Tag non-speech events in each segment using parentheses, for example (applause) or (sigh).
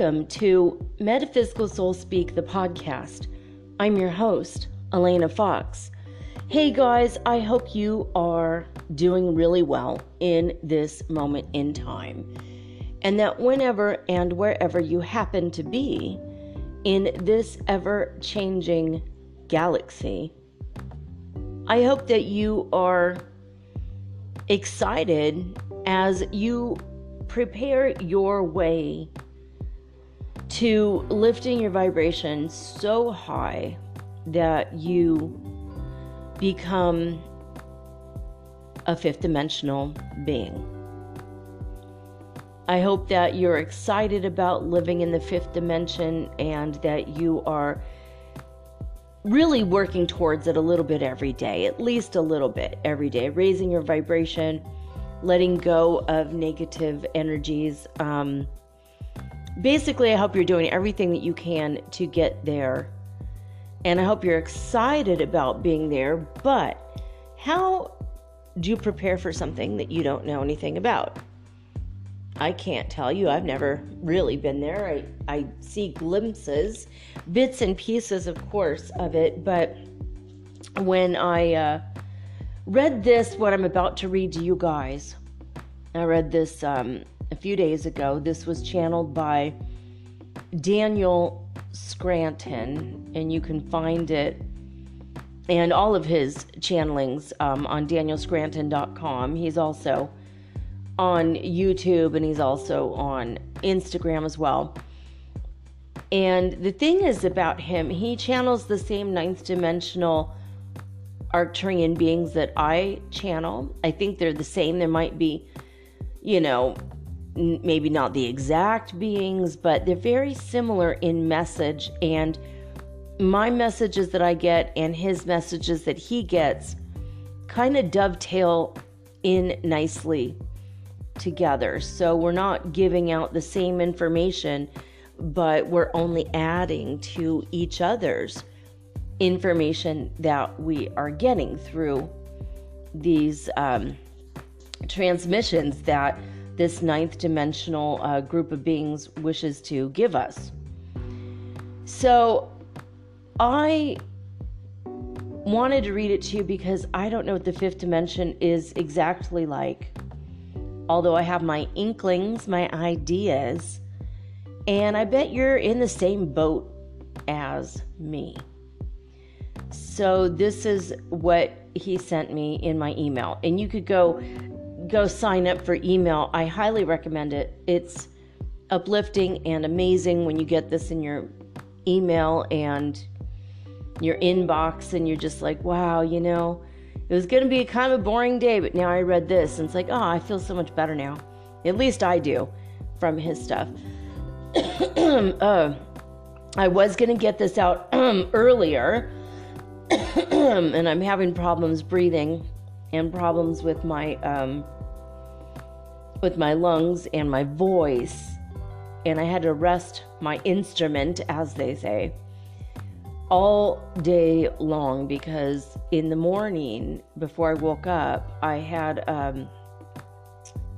Welcome to Metaphysical Soul Speak, the podcast. I'm your host, Elena Fox. Hey guys, I hope you are doing really well in this moment in time. And that whenever and wherever you happen to be in this ever changing galaxy, I hope that you are excited as you prepare your way to lifting your vibration so high that you become a fifth dimensional being. I hope that you're excited about living in the fifth dimension and that you are really working towards it a little bit every day, at least a little bit every day, raising your vibration, letting go of negative energies. Um, basically, I hope you're doing everything that you can to get there. And I hope you're excited about being there. But how do you prepare for something that you don't know anything about? I can't tell you. I've never really been there. I, I see glimpses, bits and pieces, of course, of it. But when I uh, read this, what I'm about to read to you guys, I read this um, a few days ago. This was channeled by Daniel Scranton, and you can find it and all of his channelings um, on danielscranton.com. He's also on YouTube and he's also on Instagram as well. And the thing is about him, he channels the same ninth dimensional Arcturian beings that I channel. I think they're the same. There might be, you know, maybe not the exact beings, but they're very similar in message. And my messages that I get and his messages that he gets kind of dovetail in nicely together. So we're not giving out the same information, but we're only adding to each other's information that we are getting through these um, transmissions that this ninth dimensional uh, group of beings wishes to give us. So I wanted to read it to you because I don't know what the fifth dimension is exactly like. Although I have my inklings, my ideas, and I bet you're in the same boat as me. So this is what he sent me in my email. And you could go go sign up for email. I highly recommend it. It's uplifting and amazing when you get this in your email and your inbox and you're just like, wow, you know, it was going to be kind of a boring day, but now I read this and it's like, oh, I feel so much better now. At least I do from his stuff. (clears throat) uh, I was going to get this out (clears throat) earlier, (clears throat) and I'm having problems breathing and problems with my um, with my lungs and my voice, and I had to rest my instrument, as they say, all day long because in the morning before I woke up, I had um,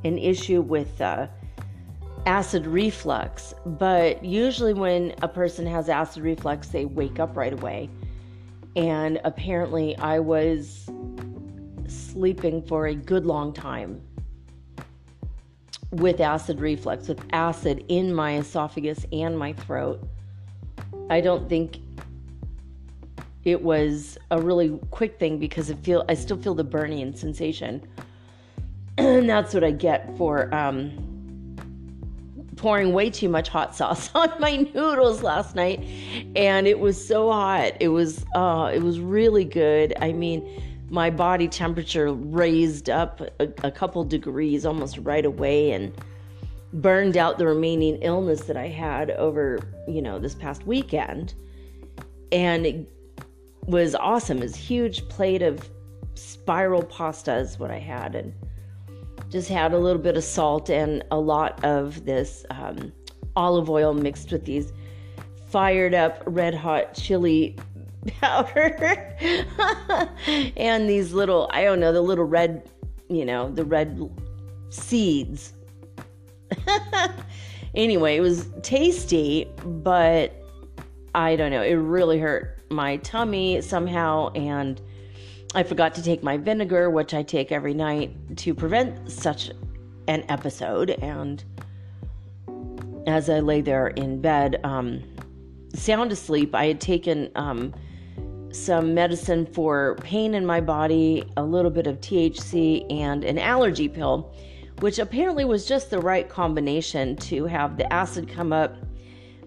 an issue with uh, acid reflux. But usually, when a person has acid reflux, they wake up right away. And apparently, I was sleeping for a good long time with acid reflux, with acid in my esophagus and my throat. I don't think it was a really quick thing because I feel I still feel the burning sensation, and (clears throat) that's what I get for um, pouring way too much hot sauce (laughs) on my noodles last night, and it was so hot. It was uh, it was really good. I mean my body temperature raised up a, a couple degrees almost right away and burned out the remaining illness that I had over, you know, this past weekend. And it was awesome. This huge plate of spiral pasta is what I had, and just had a little bit of salt and a lot of this um, olive oil mixed with these fired up red hot chili powder (laughs) and these little, I don't know, the little red, you know, the red seeds. (laughs) Anyway, it was tasty, but I don't know. It really hurt my tummy somehow, and I forgot to take my vinegar, which I take every night to prevent such an episode. And as I lay there in bed, um, sound asleep, I had taken um, some medicine for pain in my body, a little bit of THC, and an allergy pill, which apparently was just the right combination to have the acid come up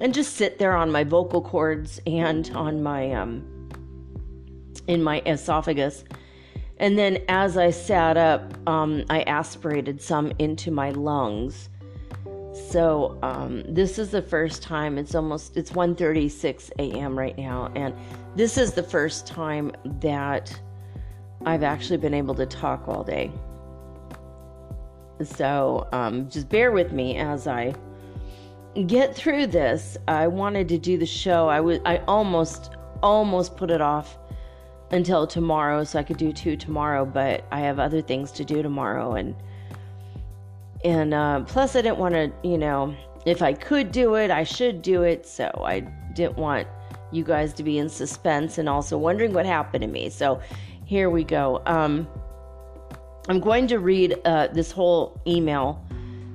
and just sit there on my vocal cords and on my um, in my esophagus. And then as I sat up, um, I aspirated some into my lungs. So um, this is the first time. It's almost it's 1:36 a.m. right now, and this is the first time that I've actually been able to talk all day. So um, just bear with me as I get through this. I wanted to do the show. I was I almost almost put it off until tomorrow so I could do two tomorrow, but I have other things to do tomorrow and and uh, plus I didn't want to, you know, if I could do it, I should do it. So I didn't want you guys to be in suspense and also wondering what happened to me. So here we go. Um, I'm going to read uh, this whole email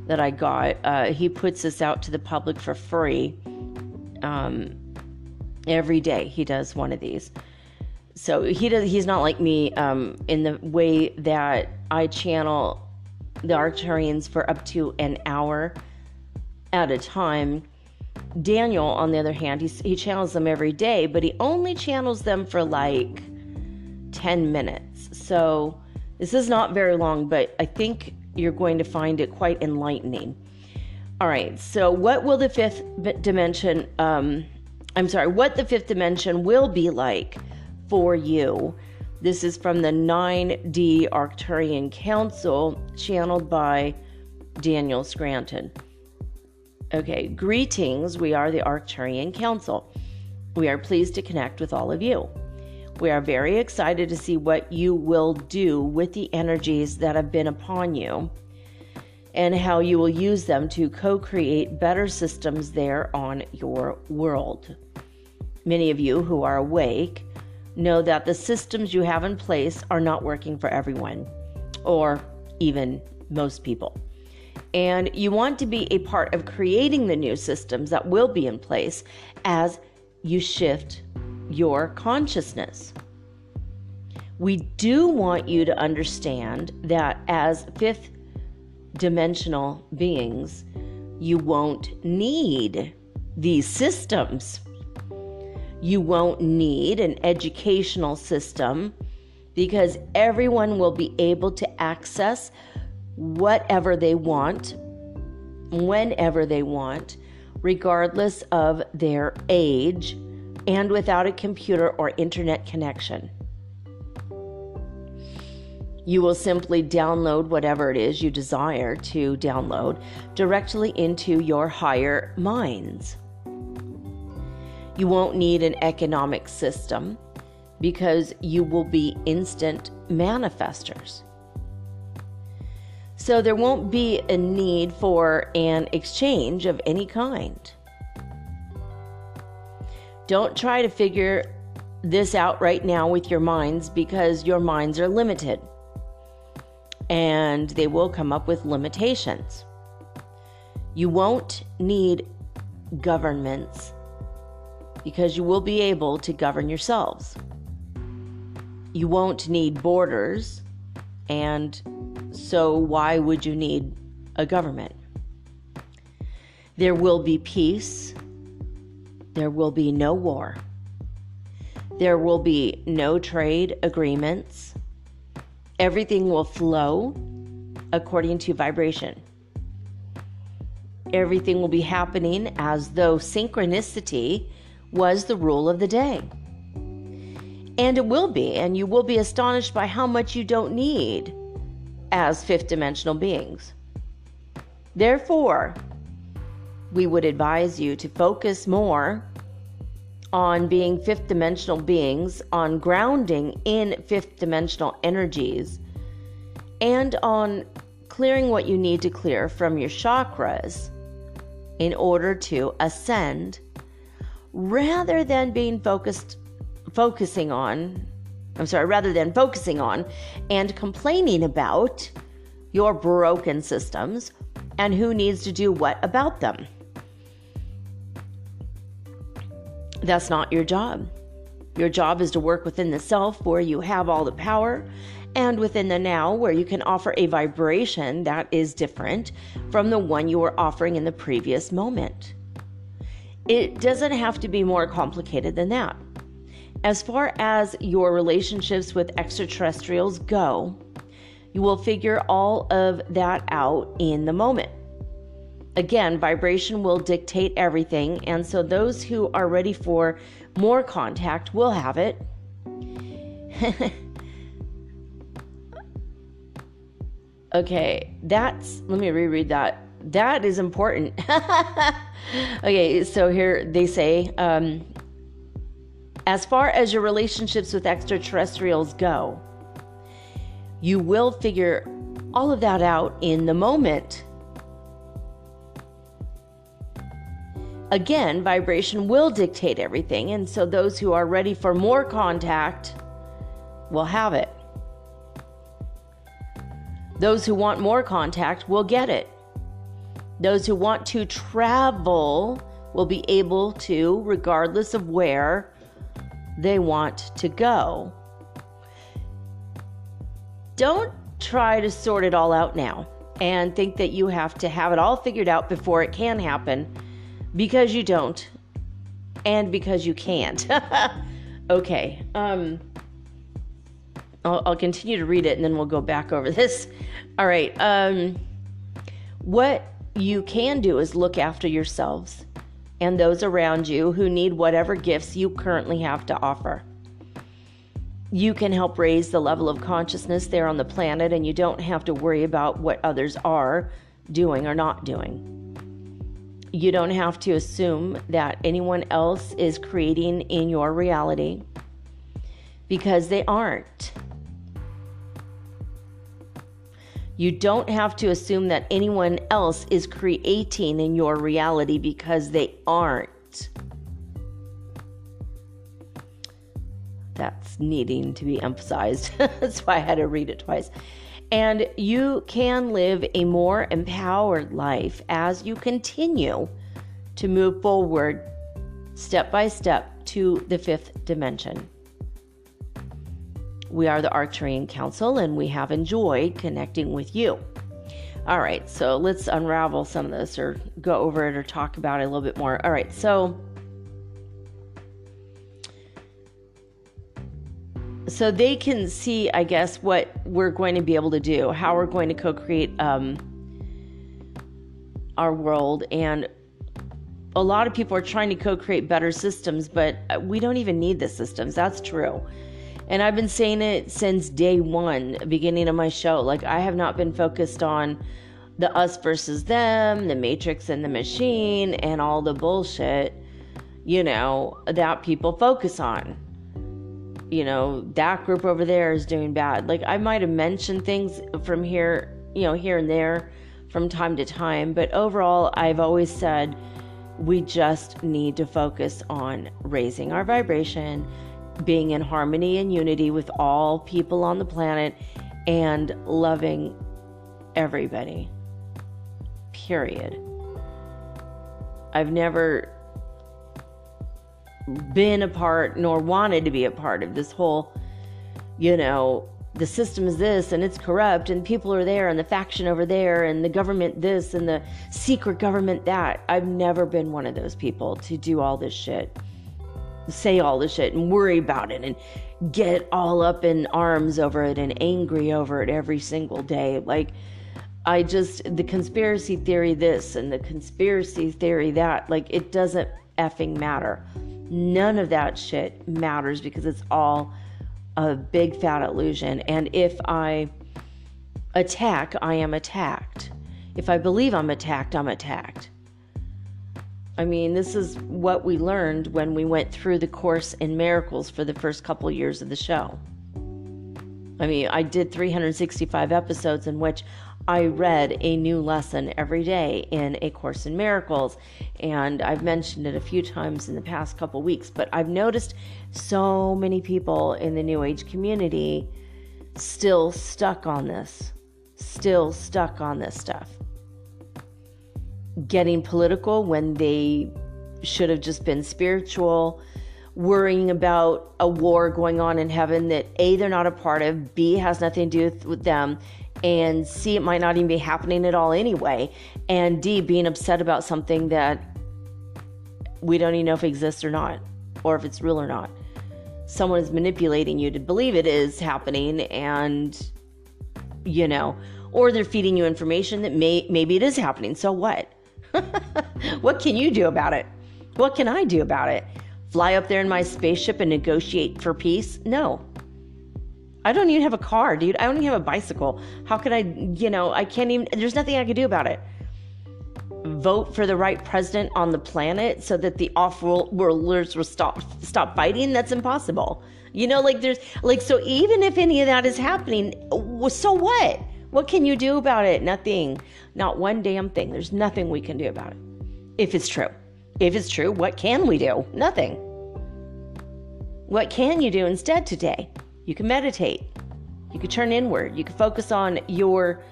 that I got. Uh, he puts this out to the public for free um, every day. He does one of these. So he does. He's not like me um, in the way that I channel the Arcturians for up to an hour at a time. Daniel, on the other hand, he's, he channels them every day, but he only channels them for like 10 minutes. So this is not very long, but I think you're going to find it quite enlightening. All right, so what will the fifth dimension, um, I'm sorry, what the fifth dimension will be like for you? This is from the 9D Arcturian Council, channeled by Daniel Scranton. Okay, greetings. We are the Arcturian Council. We are pleased to connect with all of you. We are very excited to see what you will do with the energies that have been upon you and how you will use them to co create better systems there on your world. Many of you who are awake know that the systems you have in place are not working for everyone, or even most people. And you want to be a part of creating the new systems that will be in place as you shift your consciousness. We do want you to understand that as fifth dimensional beings, you won't need these systems. You won't need an educational system because everyone will be able to access whatever they want, whenever they want, regardless of their age and without a computer or internet connection. You will simply download whatever it is you desire to download directly into your higher minds. You won't need an economic system because you will be instant manifestors. So there won't be a need for an exchange of any kind. Don't try to figure this out right now with your minds because your minds are limited and they will come up with limitations. You won't need governments because you will be able to govern yourselves. You won't need borders, and so why would you need a government? There will be peace there will be no war. There will be no trade agreements. Everything will flow according to vibration. Everything will be happening as though synchronicity was the rule of the day. And it will be, and you will be astonished by how much you don't need as fifth dimensional beings. Therefore, we would advise you to focus more on being fifth dimensional beings, on grounding in fifth dimensional energies, and on clearing what you need to clear from your chakras in order to ascend rather than being focused focusing on I'm sorry, rather than focusing on and complaining about your broken systems and who needs to do what about them. That's not your job. Your job is to work within the self where you have all the power and within the now where you can offer a vibration that is different from the one you were offering in the previous moment. It doesn't have to be more complicated than that. As far as your relationships with extraterrestrials go, you will figure all of that out in the moment. Again, vibration will dictate everything, and so those who are ready for more contact will have it. (laughs) okay, that's, let me reread that. That is important. (laughs) okay, so here they say, um, as far as your relationships with extraterrestrials go, you will figure all of that out in the moment. Again, vibration will dictate everything, and so those who are ready for more contact will have it. Those who want more contact will get it. Those who want to travel will be able to, regardless of where they want to go. Don't try to sort it all out now and think that you have to have it all figured out before it can happen because you don't and because you can't. (laughs) okay. Um I'll, I'll, continue to read it and then we'll go back over this. All right. Um what you can do is look after yourselves and those around you who need whatever gifts you currently have to offer. You can help raise the level of consciousness there on the planet, and you don't have to worry about what others are doing or not doing. You don't have to assume that anyone else is creating in your reality because they aren't. You don't have to assume that anyone else is creating in your reality because they aren't. That's needing to be emphasized. (laughs) That's why I had to read it twice. And you can live a more empowered life as you continue to move forward step by step to the fifth dimension. We are the Arcturian Council and we have enjoyed connecting with you. All right, so let's unravel some of this or go over it or talk about it a little bit more. All right, so so they can see, I guess, what we're going to be able to do, how we're going to co-create um, our world, and a lot of people are trying to co-create better systems, but we don't even need the systems. That's true. And I've been saying it since day one, beginning of my show. Like, I have not been focused on the us versus them, the matrix and the machine, and all the bullshit, you know, that people focus on. You know, that group over there is doing bad. Like, I might have mentioned things from here, you know, here and there from time to time, but overall, I've always said we just need to focus on raising our vibration being in harmony and unity with all people on the planet and loving everybody. Period. I've never been a part nor wanted to be a part of this whole, you know, the system is this and it's corrupt and people are there and the faction over there and the government this and the secret government that. I've never been one of those people to do all this shit say all this shit and worry about it and get all up in arms over it and angry over it every single day. Like, I just, the conspiracy theory this and the conspiracy theory that, like, it doesn't effing matter. None of that shit matters because it's all a big fat illusion. And if I attack, I am attacked. If I believe I'm attacked, I'm attacked. I mean, this is what we learned when we went through the course in miracles for the first couple years of the show. I mean, I did 365 episodes in which I read a new lesson every day in A Course in Miracles. And I've mentioned it a few times in the past couple weeks, but I've noticed so many people in the New Age community still stuck on this, still stuck on this stuff. Getting political when they should have just been spiritual, worrying about a war going on in heaven that A, they're not a part of, B, has nothing to do with them, and C, it might not even be happening at all anyway, and D, being upset about something that we don't even know if it exists or not, or if it's real or not. Someone is manipulating you to believe it is happening, and you know, or they're feeding you information that may maybe it is happening. So what? (laughs) what can you do about it? What can I do about it? Fly up there in my spaceship and negotiate for peace? No. I don't even have a car, dude. I don't even have a bicycle. How could I, you know, I can't even, there's nothing I can do about it. Vote for the right president on the planet so that the off-worlders will stop stop fighting. That's impossible. You know, like there's like so even if any of that is happening, so what? What can you do about it? Nothing. Not one damn thing. There's nothing we can do about it. If it's true. If it's true, what can we do? Nothing. What can you do instead today? You can meditate. You can turn inward. You can focus on your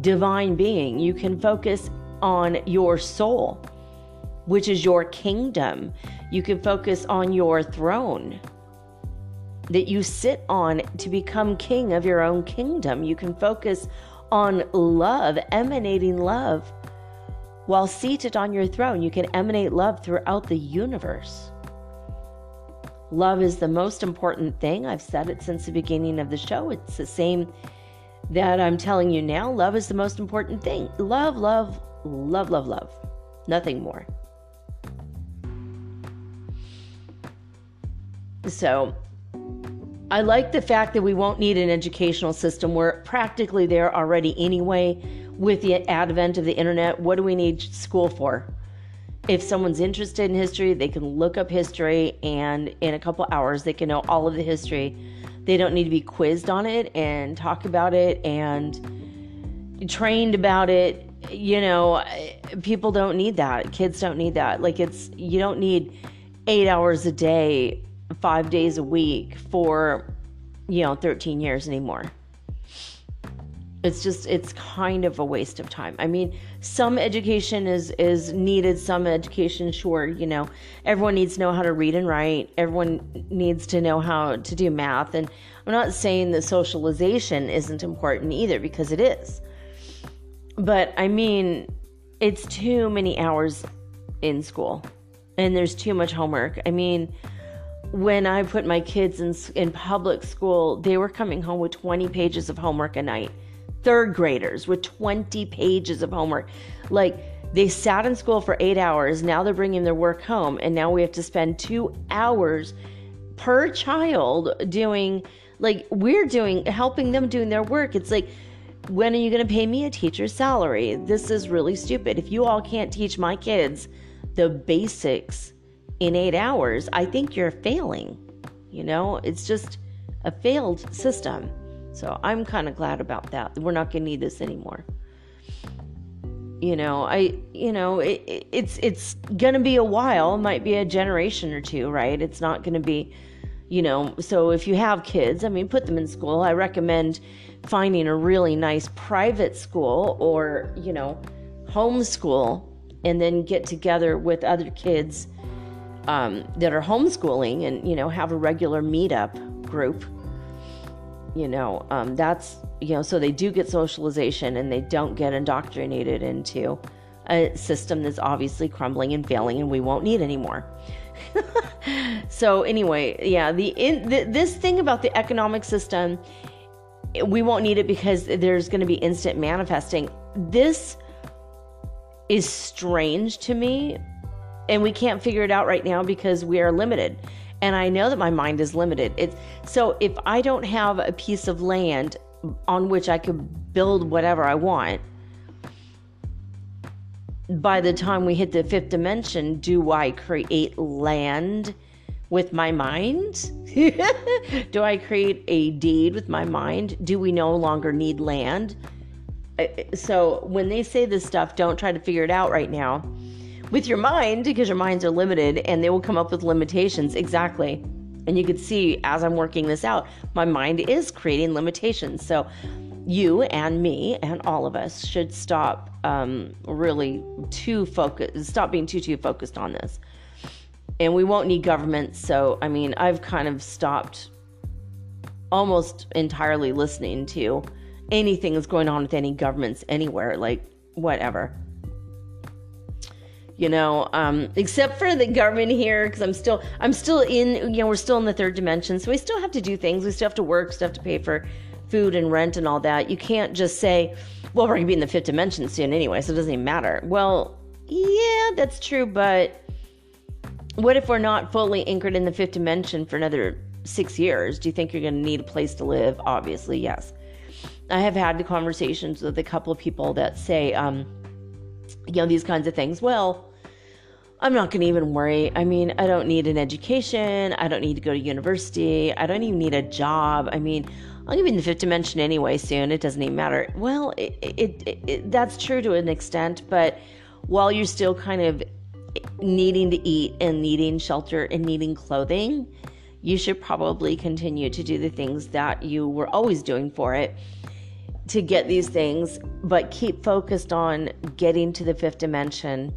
divine being. You can focus on your soul, which is your kingdom. You can focus on your throne that you sit on to become king of your own kingdom. You can focus on love, emanating love while seated on your throne, you can emanate love throughout the universe. Love is the most important thing. I've said it since the beginning of the show. It's the same that I'm telling you now. Love is the most important thing. Love, love, love, love, love. Nothing more. So, I like the fact that we won't need an educational system. We're practically there already anyway with the advent of the internet, what do we need school for? If someone's interested in history, they can look up history and in a couple hours they can know all of the history. They don't need to be quizzed on it and talk about it and trained about it. You know, people don't need that. Kids don't need that. Like it's you don't need 8 hours a day, 5 days a week for you know, 13 years anymore. It's just it's kind of a waste of time. I mean some education is is needed some education sure you know. Everyone needs to know how to read and write. Everyone needs to know how to do math. And i'm not saying that socialization isn't important either because it is. But i mean it's too many hours in school and there's too much homework. I mean when I put my kids in in public school, they were coming home with 20 pages of homework a night third graders with 20 pages of homework. Like they sat in school for eight hours. Now they're bringing their work home. And now we have to spend two hours per child doing, like, we're doing, helping them doing their work. It's like, when are you going to pay me a teacher's salary? This is really stupid. If you all can't teach my kids the basics in eight hours, I think you're failing. You know, it's just a failed system. So I'm kind of glad about that. We're not going to need this anymore. You know, I, you know, it, it's it's going to be a while. It might be a generation or two, right? It's not going to be, you know. So if you have kids, I mean, put them in school. I recommend finding a really nice private school or you know, homeschool, and then get together with other kids um, that are homeschooling, and you know, have a regular meetup group you know um, that's you know so they do get socialization and they don't get indoctrinated into a system that's obviously crumbling and failing and we won't need anymore (laughs) so anyway yeah the, in, the this thing about the economic system we won't need it because there's going to be instant manifesting. This is strange to me and we can't figure it out right now because we are limited and I know that my mind is limited. It's so if I don't have a piece of land on which I could build whatever I want, by the time we hit the fifth dimension, do I create land with my mind? (laughs) do I create a deed with my mind? Do we no longer need land? so when they say this stuff, don't try to figure it out right now with your mind because your minds are limited and they will come up with limitations. Exactly. And you could see as I'm working this out, my mind is creating limitations. So you and me and all of us should stop um, really too focused, stop being too, too focused on this. And we won't need government. So, I mean, I've kind of stopped almost entirely listening to anything that's going on with any governments anywhere, like whatever. You know, um, except for the government here, because I'm still, I'm still in, you know, we're still in the third dimension, so we still have to do things. We still have to work, still have to pay for food and rent and all that. You can't just say, well, we're gonna be in the fifth dimension soon anyway, so it doesn't even matter. Well, yeah, that's true, but what if we're not fully anchored in the fifth dimension for another six years? Do you think you're gonna need a place to live? Obviously, yes. I have had the conversations with a couple of people that say, um, you know, these kinds of things. Well, I'm not going to even worry. I mean, I don't need an education. I don't need to go to university. I don't even need a job. I mean, I'll be in the fifth dimension anyway soon. It doesn't even matter. Well, it, it, it, that's true to an extent, but while you're still kind of needing to eat and needing shelter and needing clothing, you should probably continue to do the things that you were always doing for it to get these things, but keep focused on getting to the fifth dimension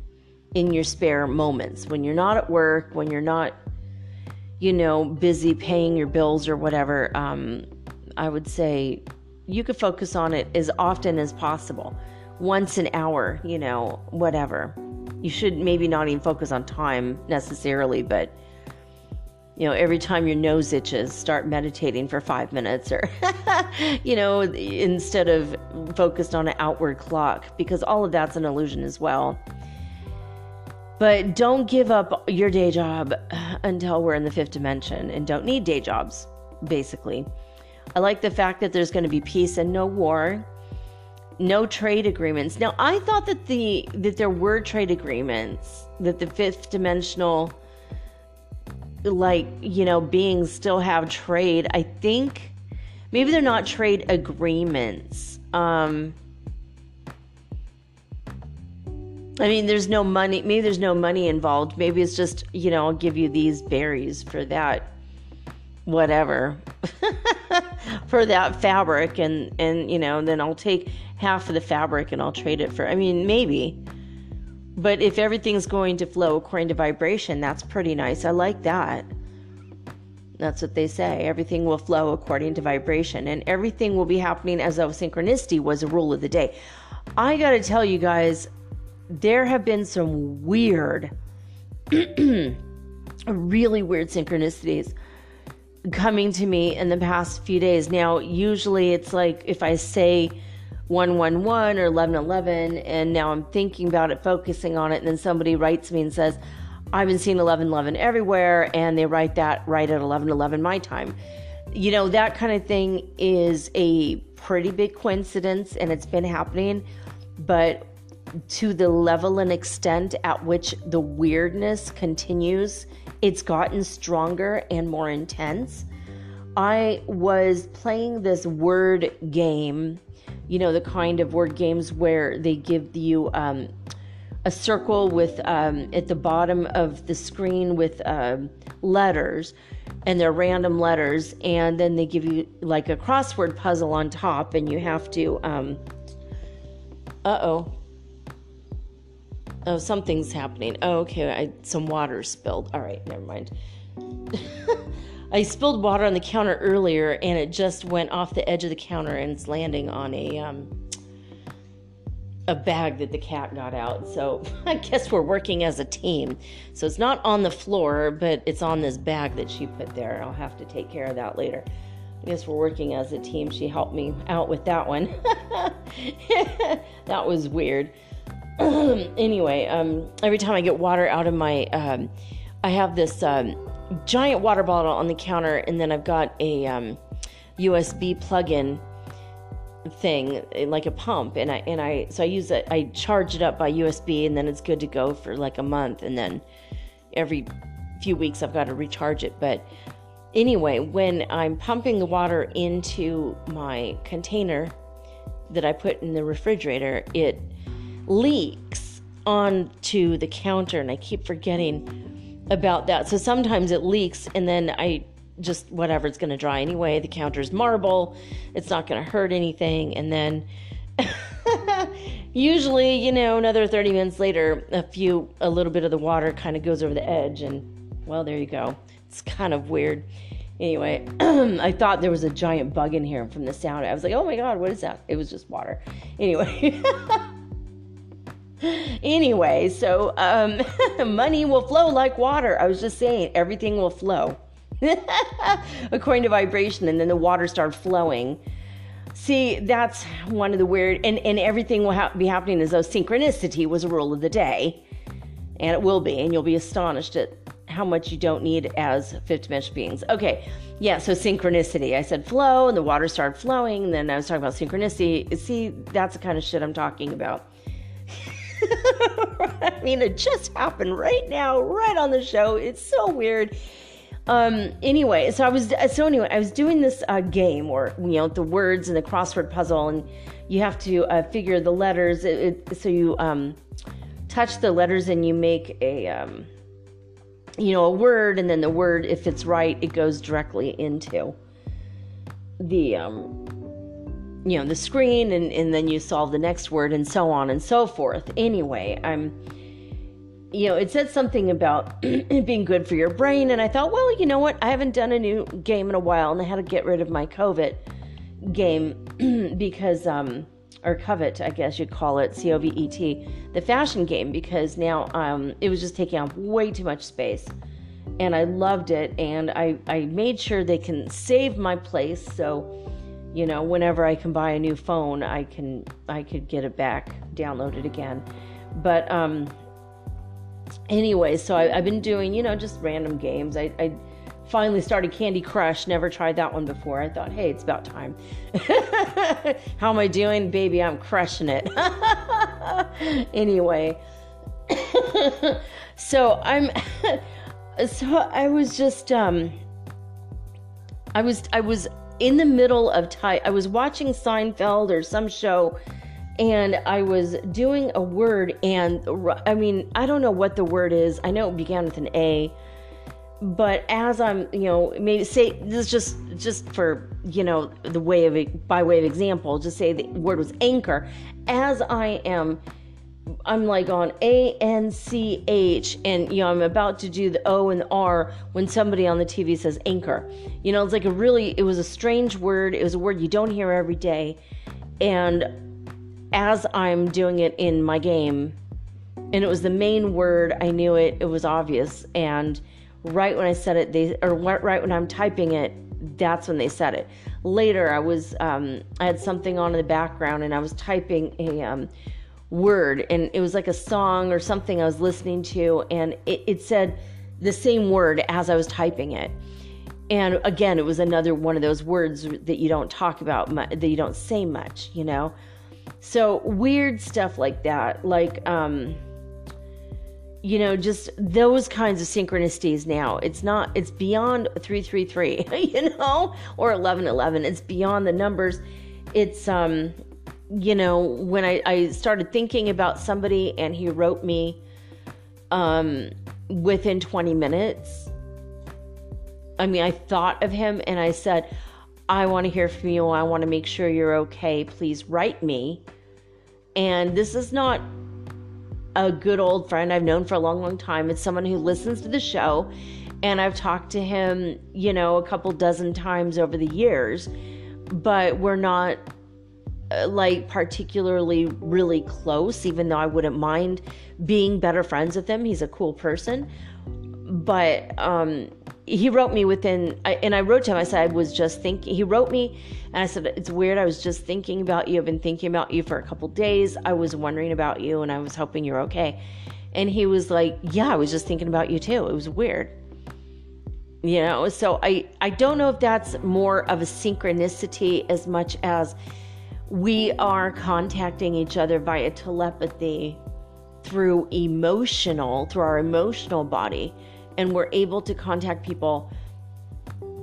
in your spare moments when you're not at work, when you're not, you know, busy paying your bills or whatever. Um, I would say you could focus on it as often as possible, once an hour, you know, whatever. You should maybe not even focus on time necessarily, but you know, every time your nose itches, start meditating for five minutes or, (laughs) you know, instead of focused on an outward clock, because all of that's an illusion as well. But don't give up your day job (sighs) until we're in the fifth dimension and don't need day jobs, basically. I like the fact that there's going to be peace and no war, no trade agreements. Now, I thought that the that there were trade agreements, that the fifth dimensional like you know beings still have trade i think maybe they're not trade agreements um i mean there's no money maybe there's no money involved maybe it's just you know i'll give you these berries for that whatever (laughs) for that fabric and and you know then i'll take half of the fabric and i'll trade it for i mean maybe but if everything's going to flow according to vibration, that's pretty nice. I like that. That's what they say. Everything will flow according to vibration, and everything will be happening as though synchronicity was a rule of the day. I got to tell you guys, there have been some weird, (clears throat) really weird synchronicities coming to me in the past few days. Now, usually it's like if I say, 111 or 1111 and now I'm thinking about it, focusing on it, and then somebody writes me and says, I've been seeing 1111 everywhere, and they write that right at 1111 my time. You know, that kind of thing is a pretty big coincidence, and it's been happening, but to the level and extent at which the weirdness continues, it's gotten stronger and more intense. I was playing this word game you know, the kind of word games where they give you um, a circle with um, at the bottom of the screen with um, letters, and they're random letters, and then they give you like a crossword puzzle on top, and you have to. Um, uh oh. Oh, something's happening. Oh, okay. I, some water spilled. All right, never mind. (laughs) I spilled water on the counter earlier and it just went off the edge of the counter and it's landing on a um, a bag that the cat got out. So (laughs) I guess we're working as a team. So it's not on the floor, but it's on this bag that she put there. I'll have to take care of that later. I guess we're working as a team. She helped me out with that one. (laughs) that was weird. (clears throat) anyway, um, every time I get water out of my, um, I have this um, giant water bottle on the counter, and then I've got a um, USB plug-in thing like a pump and I and I so I use it I charge it up by USB and then it's good to go for like a month and then every few weeks I've got to recharge it. But anyway when I'm pumping the water into my container that I put in the refrigerator, it leaks onto the counter, and I keep forgetting about that. So sometimes it leaks, and then I just whatever it's going to dry anyway. The counter's marble, it's not going to hurt anything, and then. (laughs) usually, you know, another 30 minutes later, a few, a little bit of the water kind of goes over the edge, and well, there you go. It's kind of weird. Anyway, (clears throat) I thought there was a giant bug in here from the sound. I was like, oh my god, what is that? It was just water. Anyway. (laughs) (laughs) anyway, so um, (laughs) money will flow like water. I was just saying, everything will flow (laughs) according to vibration, and then the water started flowing. See, that's one of the weird, and, and everything will ha- be happening as though synchronicity was a rule of the day. And it will be, and you'll be astonished at how much you don't need as fifth dimensional beings. Okay, yeah, so synchronicity. I said flow, and the water started flowing, and then I was talking about synchronicity. See, that's the kind of shit I'm talking about. (laughs) I mean, it just happened right now, right on the show. It's so weird. Um, anyway, so I was so anyway, I was doing this uh, game, or you know, the words and the crossword puzzle, and you have to uh, figure the letters. It, it, so you um, touch the letters and you make a um, you know, a word, and then the word, if it's right, it goes directly into the, um, you know, the screen, and, and then you solve the next word, and so on and so forth. Anyway, I'm, you know, it said something about (clears throat) being good for your brain, and I thought, well, you know what? I haven't done a new game in a while, and I had to get rid of my covet game (clears throat) because, um, or covet, I guess you'd call it, C O V E T, the fashion game, because now um, it was just taking up way too much space. And I loved it, and I, I made sure they can save my place so, you know, whenever I can buy a new phone, I can I could get it back, download it again. But um, anyway, so I, have been doing, you know, just random games. I, I finally started Candy Crush. Never tried that one before. I thought, hey, it's about time. (laughs) How am I doing? Baby, I'm crushing it. (laughs) anyway, (coughs) so I'm, (laughs) so I was just, um, I was, I was in the middle of time. I was watching Seinfeld or some show and I was doing a word, and I mean, I don't know what the word is. I know it began with an A but as I'm, you know, maybe say this just just for you know the way of by way of example, just say the word was anchor. As I am, I'm like on A N C H, and you know I'm about to do the O and the R when somebody on the TV says anchor. You know, it's like a really it was a strange word. It was a word you don't hear every day, and as I'm doing it in my game, and it was the main word, I knew it. It was obvious and right when I said it, they or right when I'm typing it, that's when they said it. Later, I was um, I had something on in the background and I was typing a um, word and it was like a song or something I was listening to and it, it said the same word as I was typing it. And again, it was another one of those words that you don't talk about, that you don't say much, you know. So weird stuff like that, like um, you know, just those kinds of synchronicities now. It's not, it's beyond 333, (laughs) you know, or 1111. It's beyond the numbers. It's, um, you know, when I, I started thinking about somebody and he wrote me um, within 20 minutes, I mean, I thought of him and I said, I want to hear from you. I want to make sure you're okay. Please write me. And this is not a good old friend I've known for a long, long time. It's someone who listens to the show, and I've talked to him, you know, a couple dozen times over the years, but we're not like particularly really close, even though I wouldn't mind being better friends with him. He's a cool person. But um, he wrote me within, and I wrote to him, I said, I was just thinking, he wrote me, and I said, It's weird. I was just thinking about you. I've been thinking about you for a couple days. I was wondering about you, and I was hoping you're okay. And he was like, Yeah, I was just thinking about you too. It was weird. You know, so I, I don't know if that's more of a synchronicity as much as we are contacting each other via telepathy through emotional, through our emotional body and we're able to contact people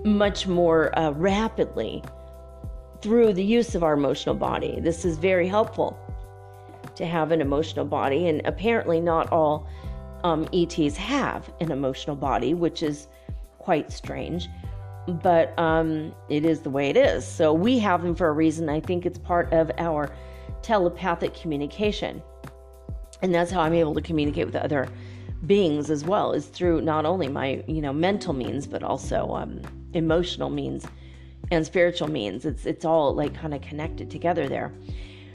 much more uh, rapidly through the use of our emotional body. This is very helpful to have an emotional body, and apparently, not all um, ETs have an emotional body, which is quite strange. But um, it is the way it is. So we have them for a reason. I think it's part of our telepathic communication. And that's how I'm able to communicate with other beings as well, is through not only my, you know, mental means, but also um, emotional means and spiritual means. It's it's all like kind of connected together there.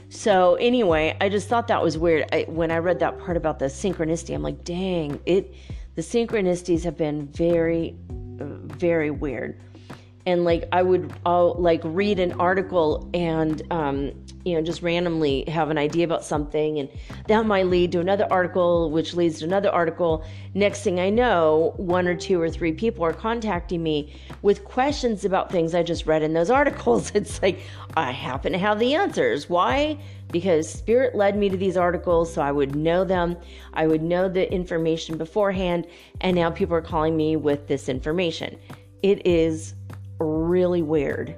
So anyway, I just thought that was weird. I, when I read that part about the synchronicity, I'm like, dang, it. The synchronicities have been very, very weird. And like I would, I'll like read an article and um, you know, just randomly have an idea about something, and that might lead to another article, which leads to another article. Next thing I know, one or two or three people are contacting me with questions about things I just read in those articles. (laughs) It's like, I happen to have the answers. Why? Because Spirit led me to these articles, so I would know them. I would know the information beforehand, and now people are calling me with this information. It is really weird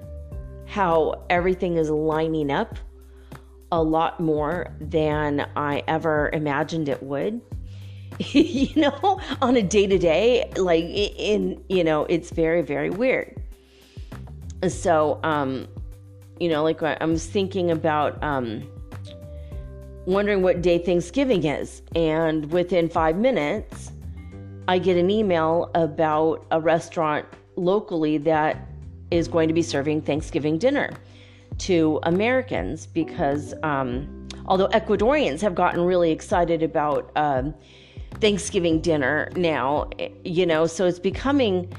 how everything is lining up a lot more than I ever imagined it would. (laughs) you know, on a day to day, like in, you know, it's very, very weird. So, um, you know, like I was thinking about, um, wondering what day Thanksgiving is. And within five minutes, I get an email about a restaurant locally that is going to be serving Thanksgiving dinner to Americans because um, although Ecuadorians have gotten really excited about um, Thanksgiving dinner now, you know, so it's becoming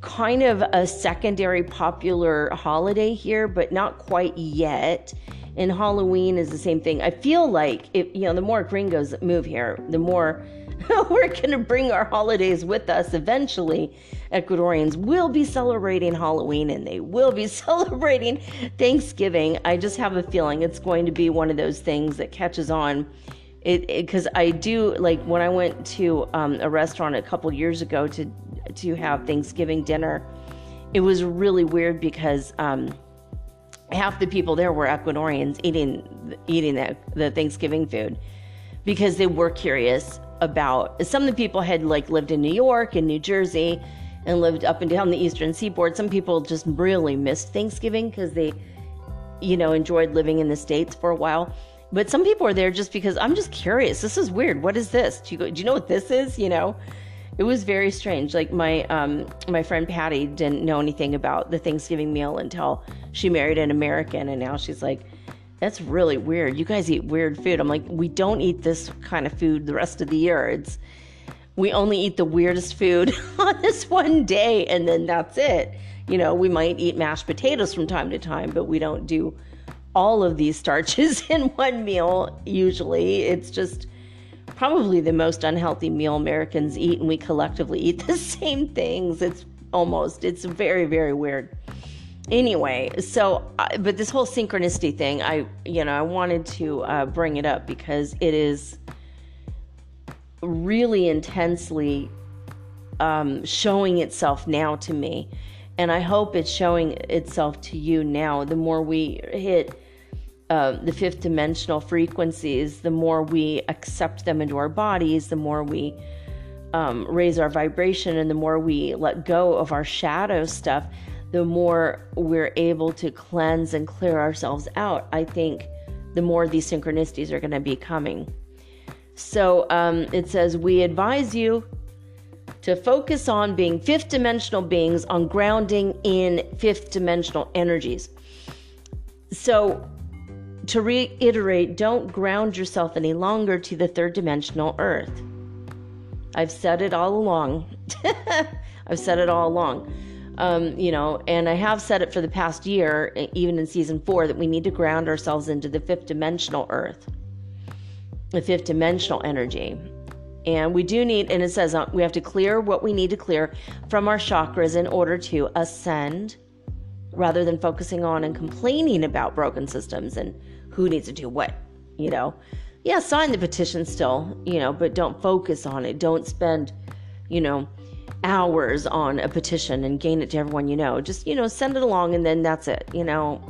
kind of a secondary popular holiday here, but not quite yet. And Halloween is the same thing. I feel like if you know, the more gringos move here, the more (laughs) we're going to bring our holidays with us eventually. Ecuadorians will be celebrating Halloween and they will be (laughs) celebrating Thanksgiving. I just have a feeling it's going to be one of those things that catches on. It because I do like when I went to um, a restaurant a couple years ago to to have Thanksgiving dinner. It was really weird because um, half the people there were Ecuadorians eating eating the, the Thanksgiving food because they were curious about some of the people had like lived in New York and New Jersey and lived up and down the eastern seaboard. Some people just really missed Thanksgiving because they, you know, enjoyed living in the States for a while. But some people are there just because I'm just curious. This is weird. What is this? Do you, go, do you know what this is? You know, it was very strange. Like my um, my friend Patty didn't know anything about the Thanksgiving meal until she married an American, and now she's like, that's really weird. You guys eat weird food. I'm like, we don't eat this kind of food the rest of the year. It's we only eat the weirdest food (laughs) on this one day and then that's it. You know, we might eat mashed potatoes from time to time, but we don't do all of these starches (laughs) in one meal usually. It's just probably the most unhealthy meal Americans eat and we collectively eat the (laughs) same things. It's almost it's very very weird. Anyway so but this whole synchronicity thing i you know i wanted to uh, bring it up because it is really intensely um, showing itself now to me. And i hope it's showing itself to you now. The more we hit uh, the fifth dimensional frequencies the more we accept them into our bodies the more we um, raise our vibration and the more we let go of our shadow stuff the more we're able to cleanse and clear ourselves out, I think the more these synchronicities are going to be coming. So um, it says, We advise you to focus on being fifth dimensional beings, on grounding in fifth dimensional energies. So, to reiterate, don't ground yourself any longer to the third dimensional earth. I've said it all along. (laughs) I've said it all along. Um, you know, and I have said it for the past year, even in season four, that we need to ground ourselves into the fifth dimensional earth, the fifth dimensional energy. And we do need, and it says uh, we have to clear what we need to clear from our chakras in order to ascend rather than focusing on and complaining about broken systems and who needs to do what, you know. Yeah, sign the petition still, you know, but don't focus on it. Don't spend, you know, hours on a petition and gain it to everyone you know. Just, you know, send it along and then that's it, you know.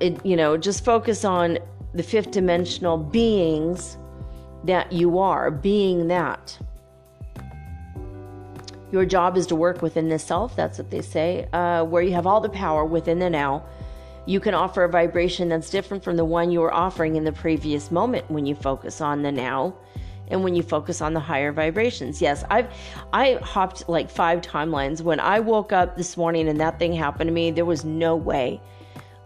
it, you know, just focus on the fifth dimensional beings that you are, being that. Your job is to work within the self, that's what they say, uh, where you have all the power within the now. You can offer a vibration that's different from the one you were offering in the previous moment when you focus on the now and when you focus on the higher vibrations. Yes, I've I hopped like five timelines. When I woke up this morning and that thing happened to me, there was no way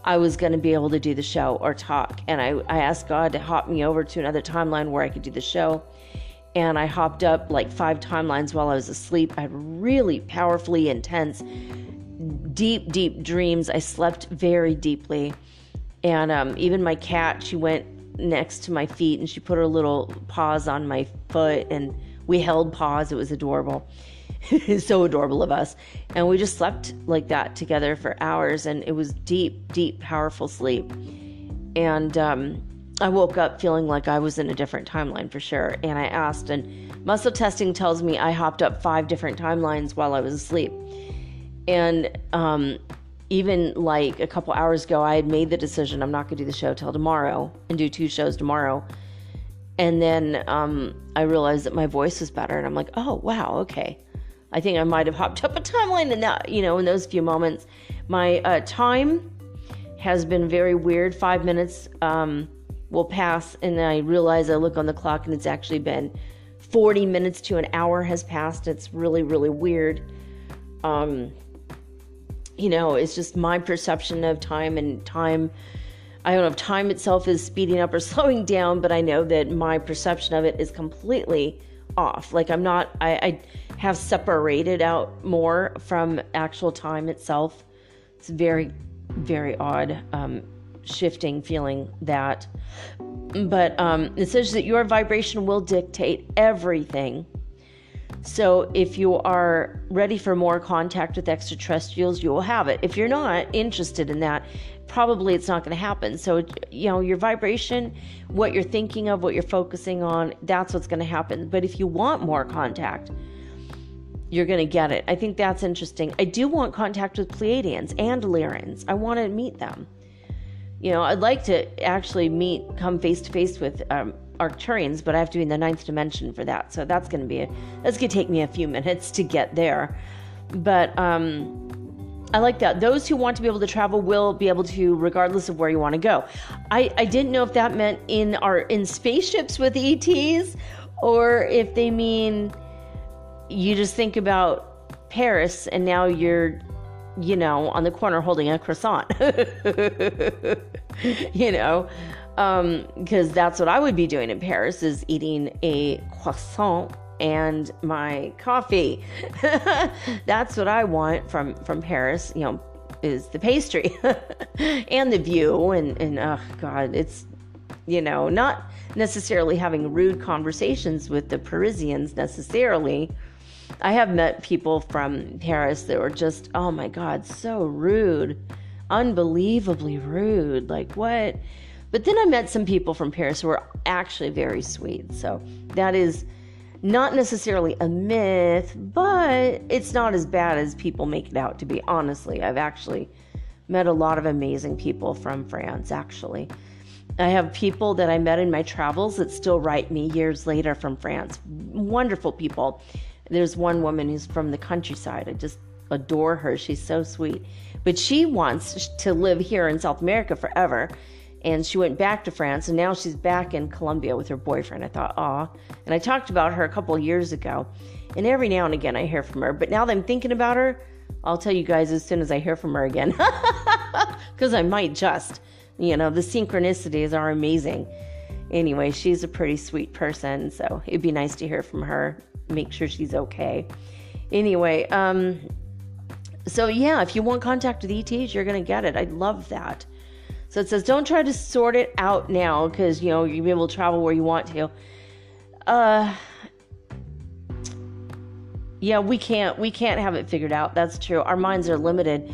I was going to be able to do the show or talk. And I, I asked God to hop me over to another timeline where I could do the show. And I hopped up like five timelines while I was asleep. I had really powerfully intense, deep, deep dreams. I slept very deeply. And um, even my cat, she went next to my feet and she put her little paws on my foot and we held paws. It was adorable. (laughs) so adorable of us. And we just slept like that together for hours, and it was deep, deep, powerful sleep. And um, I woke up feeling like I was in a different timeline for sure. And I asked, and muscle testing tells me I hopped up five different timelines while I was asleep. And um, even like a couple hours ago, I had made the decision I'm not going to do the show till tomorrow and do two shows tomorrow. And then um, I realized that my voice was better, and I'm like, oh, wow, okay. I think I might have hopped up a timeline in that, you know, in those few moments. My uh, time has been very weird. Five minutes um, will pass, and I realize I look on the clock and it's actually been 40 minutes to an hour has passed. It's really, really weird. Um, you know, it's just my perception of time and time. I don't know if time itself is speeding up or (laughs) slowing down, but I know that my perception of it is completely off. Like I'm not, I, I have separated out more from actual time itself. It's very, very odd, um, shifting feeling that. But um, it says that your vibration will dictate everything. So if you are ready for more contact with extraterrestrials, you will have it. If you're not interested in that, probably it's not going to happen. So, you know, your vibration, what you're thinking of, what you're focusing on, that's what's going to happen. But if you want more contact, you're going to get it. I think that's interesting. I do want contact with Pleiadians and Lyrians. I want to meet them. You know, I'd like to actually meet, come face to face with um, Arcturians, but I have to be in the ninth dimension for that. So that's going to be, a, that's going to take me a few minutes to get there. But, um, I like that. Those who want to be able to travel will be able to, regardless of where you want to go. I, I didn't know if that meant in our in spaceships with ETs, or if they mean you just think about Paris and now you're, you know, on the corner holding a croissant. (laughs) you know, because um, that's what I would be doing in Paris is eating a croissant and my coffee. (laughs) That's what I want from from Paris. You know, is the pastry (laughs) and the view and and oh god, it's you know not necessarily having rude conversations with the Parisians necessarily. I have met people from Paris that were just oh my god, so rude, unbelievably rude. Like what? But then I met some people from Paris who were actually very sweet. So that is not necessarily a myth, but it's not as bad as people make it out to be. Honestly, I've actually met a lot of amazing people from France, actually. I have people that I met in my travels that still write me years later from France. Wonderful people. There's one woman who's from the countryside. I just adore her. She's so sweet. But she wants to live here in South America forever and she went back to France, and now she's back in Colombia with her boyfriend. I thought, aw. And I talked about her a couple years ago, and every now and again I hear from her. But now that I'm thinking about her, I'll tell you guys as soon as I hear from her again, (laughs) because I might just. You know, the synchronicities are amazing. Anyway, she's a pretty sweet person, so it'd be nice to hear from her. Make sure she's okay. Anyway, um, so yeah, if you want contact with ETs, you're gonna get it. I'd love that. So it says, don't try to sort it out now because, you know, you'll be able to travel where you want to. Uh, yeah, we can't, we can't have it figured out. That's true. Our minds are limited.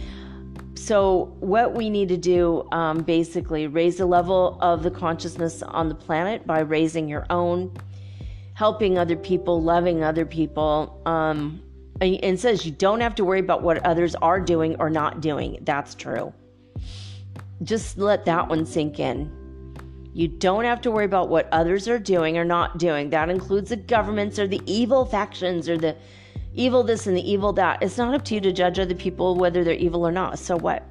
So what we need to do, um, basically, raise the level of the consciousness on the planet by raising your own, helping other people, loving other people. Um, and it says you don't have to worry about what others are doing or not doing. That's true just let that one sink in. You don't have to worry about what others are doing or not doing. That includes the governments or the evil factions or the evil this and the evil that. It's not up to you to judge other people whether they're evil or not. So what?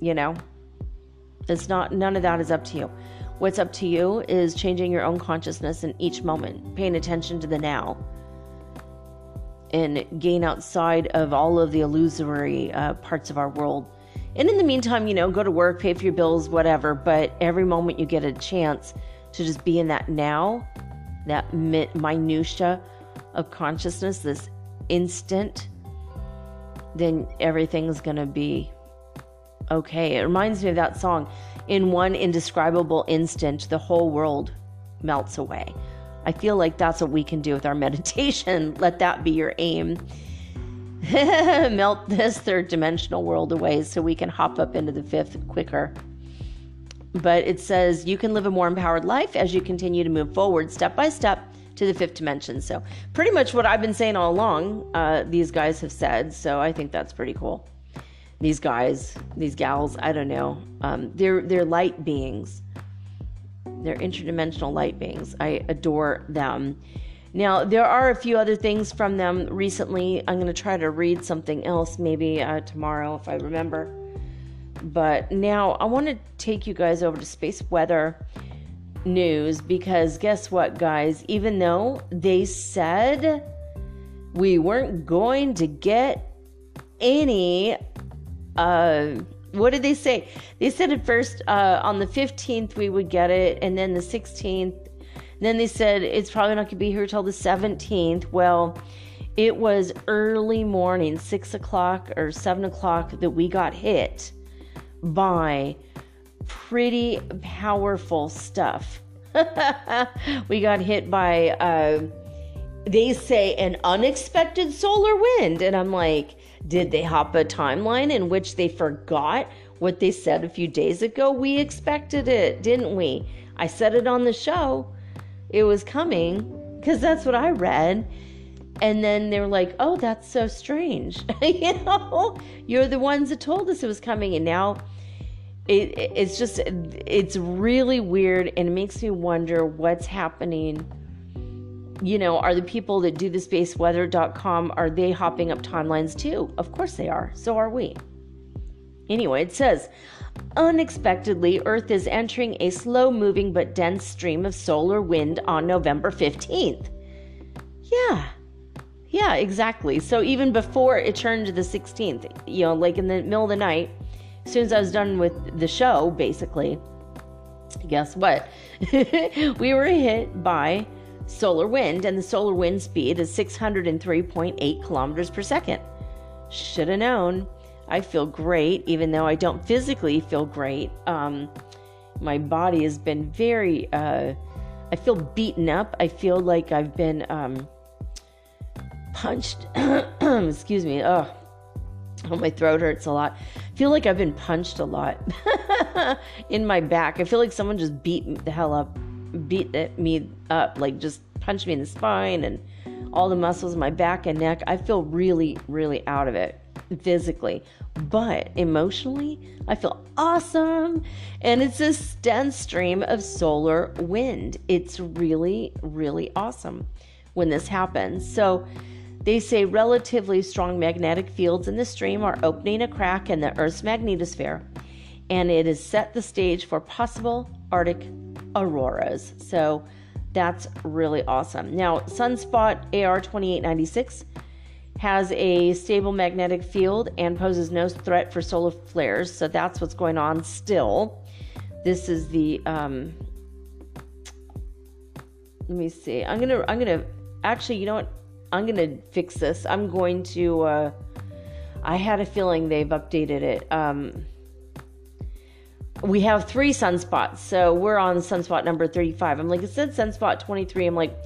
You know? It's not, none of that is up to you. What's up to you is changing your own consciousness in each moment, paying attention to the now, and gain outside of all of the illusory uh, parts of our world. And in the meantime, you know, go to work, pay for your bills, whatever. But every moment you get a chance to just be in that now, that minutia of consciousness, this instant, then everything's gonna be okay. It reminds me of that song. In one indescribable instant, the whole world melts away. I feel like that's what we can do with our (laughs) meditation. Let that be your aim. (laughs) Melt this third dimensional world away so we can hop up into the fifth quicker. But it says you can live a more empowered life as you continue to move forward step by step to the fifth dimension. So, pretty much what I've been saying all along, uh, these guys have said. So, I think that's pretty cool. These guys, these gals, I don't know. Um, they're they're light beings. They're interdimensional light beings. I adore them. Now, there are a few other things from them recently. I'm going to try to read something else maybe uh, tomorrow if I remember. But now I want to take you guys over to space weather news because guess what, guys? Even though they said we weren't going to get any, uh, what did they say? They said at first uh, on the 15th we would get it, and then the 16th. Then they said it's probably not going to be here till the 17th. Well, it was early morning, six o'clock or seven o'clock, that we got hit by pretty powerful stuff. (laughs) we got hit by, uh, they say, an unexpected solar wind. And I'm like, did they hop a timeline in which they forgot what they said a few days ago? We expected it, didn't we? I said it on the show. It was coming because that's what I read. And then they were like, oh, that's so strange. (laughs) you know, you're the ones that told us it was coming. And now it, it's just it's really weird and it makes me wonder what's happening you know are the people that do the spaceweather.com are they hopping up timelines too of course they are so are we anyway it says unexpectedly earth is entering a slow moving but dense stream of solar wind on november 15th yeah yeah exactly so even before it turned to the 16th you know like in the middle of the night as soon as I was done with the show, basically, guess what? (laughs) we were hit by solar wind, and the solar wind speed is 603.8 kilometers per second. Should have known. I feel great, even though I don't physically feel great. Um, my body has been very, uh, I feel beaten up. I feel like I've been um, punched. (clears throat) Excuse me. Oh, my throat hurts a lot. I feel like I've been punched a lot (laughs) in my back. I feel like someone just beat the hell up, beat me up, like just punched me in the spine and all the muscles in my back and neck. I feel really, really out of it physically, but emotionally, I feel awesome. And it's a dense stream of solar wind. It's really, really awesome when this happens. So, they say relatively strong magnetic fields in the stream are opening a crack in the Earth's magnetosphere, and it has set the stage for possible Arctic auroras. So that's really awesome. Now, Sunspot AR 2896 has a stable magnetic field and poses no threat for solar flares. So that's what's going on still. This is the um, let me see. I'm gonna I'm gonna actually you know what I'm gonna fix this. I'm going to. Uh, I had a feeling they've updated it. Um, we have three sunspots, so we're on sunspot number 35. I'm like, it said sunspot 23. I'm like,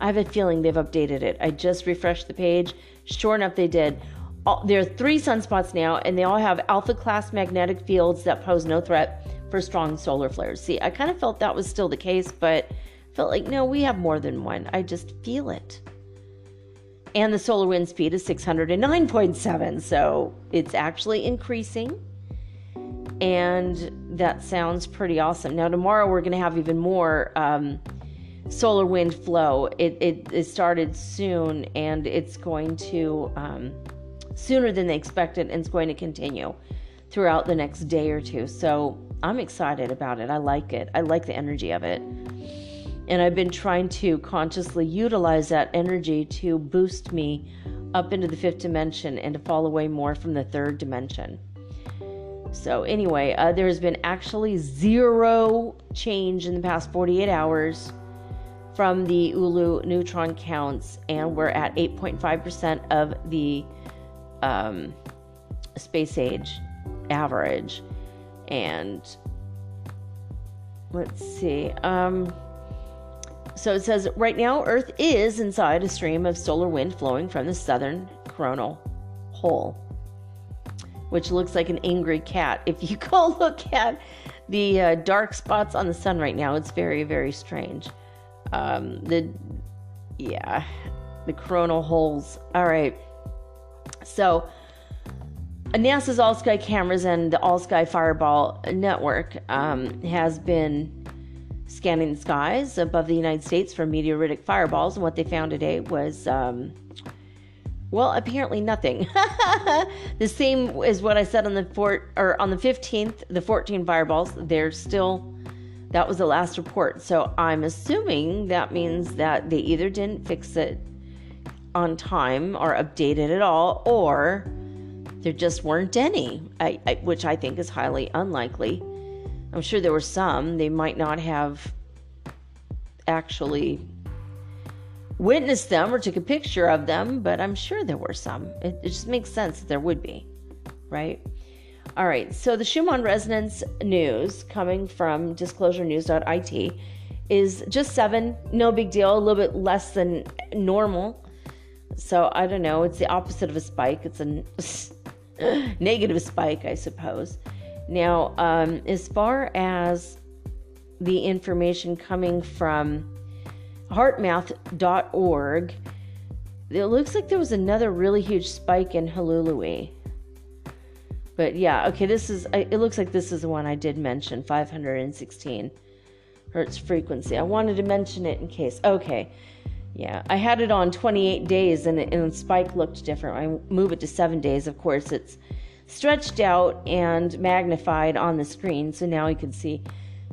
I have a feeling they've updated it. I just refreshed the page. Sure enough, they did. All, there are three sunspots now, and they all have alpha class magnetic fields that pose no threat for strong solar flares. See, I kind of felt that was still the case, but felt like no, we have more than one. I just feel it and the solar wind speed is 609.7 so it's actually increasing and that sounds pretty awesome. Now, tomorrow we're going to have even more um, solar wind flow. It, it, it, started soon and it's going to, um, sooner than they expected, and it's going to continue throughout the next day or two. So I'm excited about it. I like it. I like the energy of it. And I've been trying to consciously utilize that energy to boost me up into the fifth dimension and to fall away more from the third dimension. So, anyway, uh, there's been actually zero change in the past 48 hours from the Oulu neutron counts, and we're at 8.5% of the um, space age average. And let's see. Um, so it says right now, Earth is inside a stream of solar wind flowing from the southern coronal hole which looks like an angry cat. (laughs) If you go (laughs) look at the uh, dark spots on the sun right now, it's very, very strange. Um, the, yeah, the coronal holes. All right. So, NASA's All Sky cameras and the All Sky Fireball network um, has been scanning the skies above the United States for meteoritic fireballs, and what they found today was um, well, apparently nothing. (laughs) the same as what I said on the fort or on the 15th, the 14 fireballs, they're still that was the last report. So I'm assuming that means that they either didn't fix it on time or update it at all or there just weren't any, I, I, which I think is highly unlikely. I'm sure there were some. They might not have actually witnessed them or took a picture of them, but I'm sure there were some. It, it just makes sense that there would be, right? All right, so the Schumann resonance news coming from disclosurenews.it is just seven, no big deal, a little bit less than normal. So I don't know, it's the opposite of a spike, it's a (laughs) negative spike, I suppose. Now, um, as far as the information coming from heartmath.org, it looks like there was another really huge spike in Hulului. But yeah, okay, this is, it looks like this is the one I did mention 516 hertz frequency. I wanted to mention it in case. Okay, yeah, I had it on 28 days and, and the spike looked different. I move it to seven days, of course, it's stretched out and magnified on the screen, so now you can see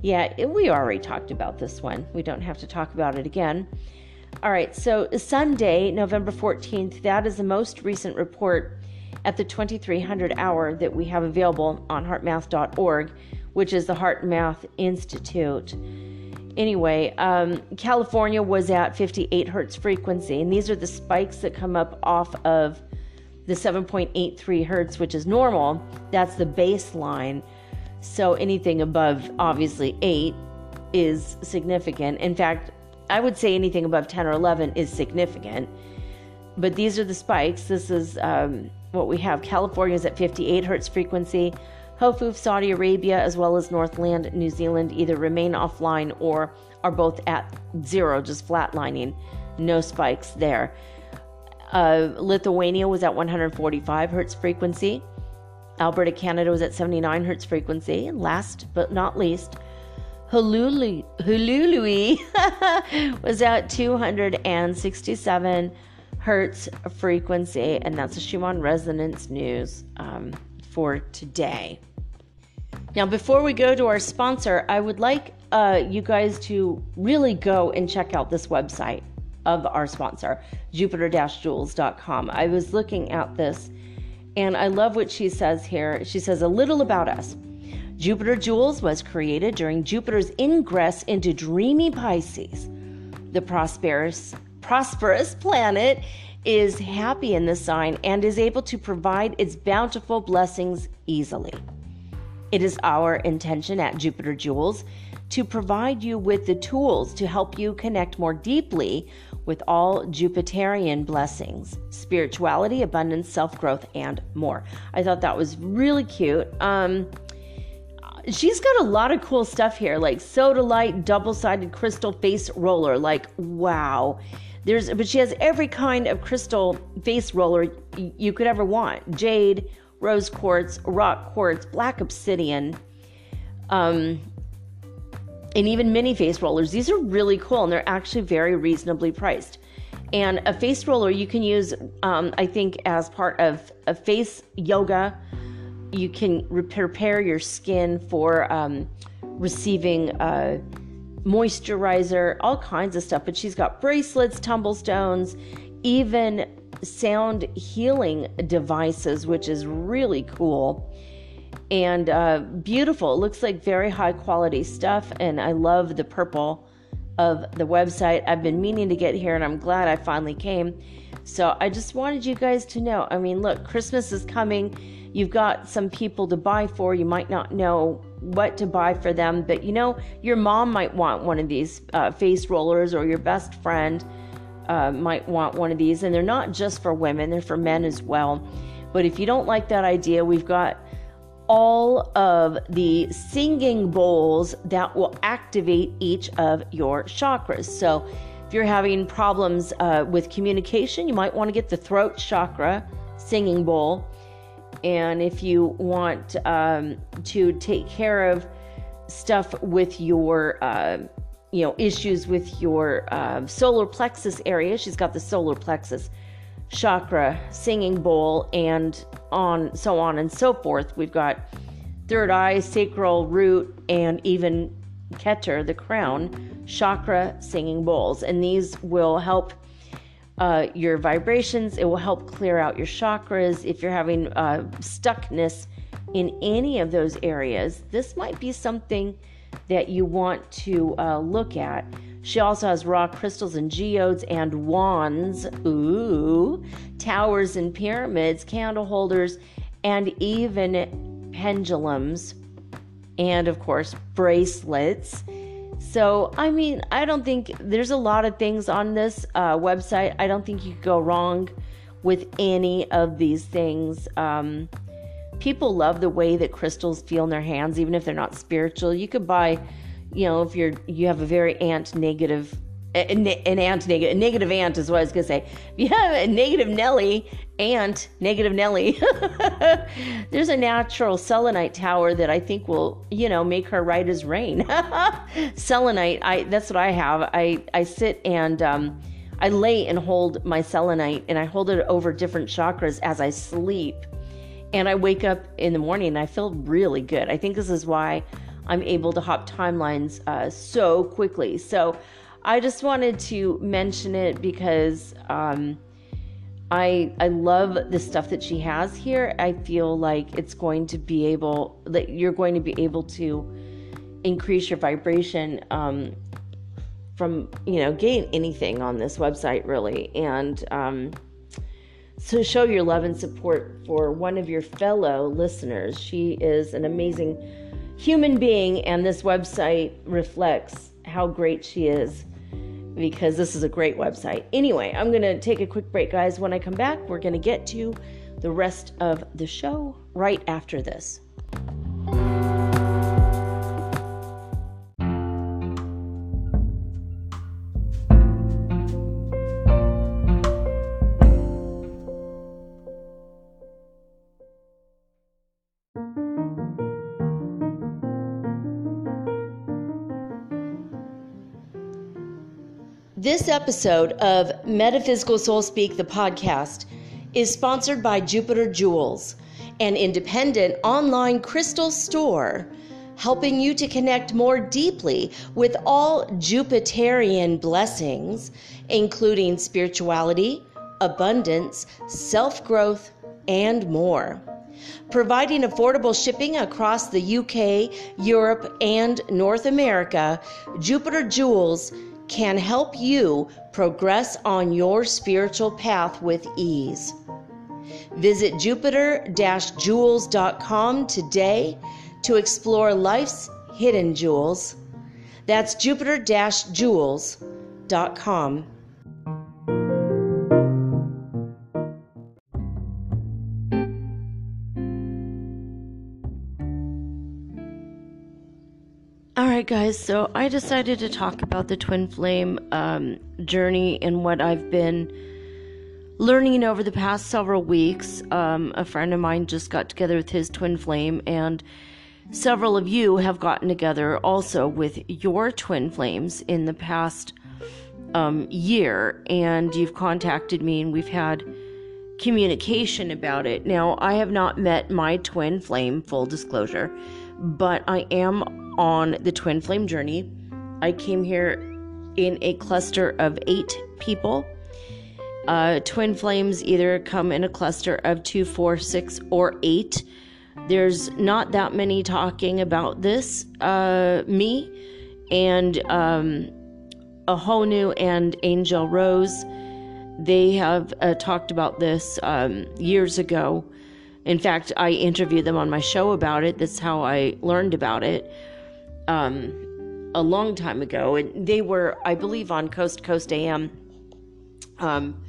yeah, we already talked about this one. We don't have to talk about it again. All right, so Sunday, November 14th, that is the most recent report at the 2300 hour that we have available on heartmath.org, which is the HeartMath Institute. Anyway, um, California was at 58 hertz frequency, and these are the spikes that come up off of the 7.83 hertz, which is normal. That's the baseline so anything above obviously 8 is significant. In fact, I would say anything above 10 or 11 is significant. But these are the spikes. This is um, what we have. California is at 58 hertz frequency. Hofuf, Saudi Arabia, as well as Northland, New Zealand, either remain offline or are both at zero, just flatlining. No spikes there. Uh, Lithuania was at 145 hertz frequency. Alberta, Canada was at 79 hertz frequency. And last but not least, Hulului, Hulului (laughs) was at 267 hertz frequency. And that's the Schumann Resonance News um, for today. Now, before we go to our sponsor, I would like uh, you guys to really go and check out this website of our sponsor, jupiter-jewels.com. I was looking at this and I love what she says here. She says a little about us. Jupiter Jewels was created during Jupiter's ingress into dreamy Pisces. The prosperous prosperous planet is happy in this sign and is able to provide its bountiful blessings easily. It is our intention at Jupiter Jewels to provide you with the tools to help you connect more deeply with all Jupiterian blessings, spirituality, abundance, self growth, and more. I thought that was really cute. Um, she's got a lot of cool stuff here, like sodalite, double sided crystal face roller. Like, wow. There's, but she has every kind of crystal face roller you could ever want jade, rose quartz, rock quartz, black obsidian, um, and even mini face rollers. These are really cool and they're actually very reasonably priced. And a face roller you can use, um, I think, as part of a face yoga. You can prepare your skin for um, receiving uh, moisturizer, all kinds of stuff. But she's got bracelets, tumblestones, even sound healing devices, which is really cool and uh, beautiful. It looks like very high quality stuff, and I love the purple of the website. I've been meaning to get here, and I'm glad I finally came. So I just wanted you guys to know. I mean, look, Christmas is coming. You've got some people to buy for. You might not know what to buy for them, but you know, your mom might want one of these uh, face rollers, or your best friend uh, might want one of these. And they're not just for women, they're for men as well. But if you don't like that idea, we've got all of the singing bowls that will activate each of your chakras. So, if you're having problems uh, with communication, you might want to get the throat chakra singing bowl. And if you want um, to take care of stuff with your, uh, you know, issues with your uh, solar plexus area, she's got the solar plexus chakra singing bowl and on so on and so forth. We've got third eye, sacral root, and even Keter, the crown, chakra singing bowls. And these will help uh, your vibrations. It will help clear out your chakras. If you're having uh, stuckness in any of those areas, this might be something that you want to uh, look at. She also has rock crystals and geodes and wands, ooh, towers and pyramids, candle holders, and even pendulums, and of course, bracelets. So, I mean, I don't think there's a lot of things on this uh, website. I don't think you could go wrong with any of these things. Um, people love the way that crystals feel in their hands, even if they're not spiritual. You could buy you know, if you're you have a very ant negative an ant negative a negative ant is what I was gonna say. If you have a negative Nelly ant negative Nelly, (laughs) there's a natural selenite tower that I think will you know make her right as rain. (laughs) selenite, I that's what I have. I I sit and um, I lay and hold my selenite and I hold it over different chakras as I sleep, and I wake up in the morning and I feel really good. I think this is why I'm able to hop timelines uh, so quickly. So I just wanted to mention it because um, I I love the stuff that she has here. I feel like it's going to be able that you're going to be able to increase your vibration um, from you know gain anything on this website really and um, so show your love and support for one of your fellow listeners. She is an amazing human being, and this website reflects how great she is because this is a great website. Anyway, I'm going to take a quick break, guys. When I come back, we're going to get to the rest of the show right after this. This episode of Metaphysical Soul Speak, the podcast, is sponsored by Jupiter Jewels, an independent online crystal store helping you to connect more deeply with all Jupiterian blessings, including spirituality, abundance, self growth, and more. Providing affordable shipping across the UK, Europe, and North America, Jupiter Jewels can help you progress on your spiritual path with ease. Visit Jupiter jewels.com today to explore life's hidden jewels. That's Jupiter jewels.com. guys, so I decided to talk about the twin flame um, journey and what I've been learning over the past several weeks. Um, a friend of mine just got together with his twin flame, and several of you have gotten together also with your twin flames in the past um, year, and you've contacted me, and we've had communication about it. Now, I have not met my twin flame, full disclosure, but I am on the twin flame journey. I came here in a cluster of eight people uh, twin flames either come in a cluster of two, four, six, or eight. There's not that many talking about this. Uh, me and um, Ahonu and Aingeal Rose, they have uh, talked about this um, years ago. In fact, I interviewed them on my show about it. That's how I learned about it um, a long time ago. And they were, I believe, on Coast Coast AM. Um,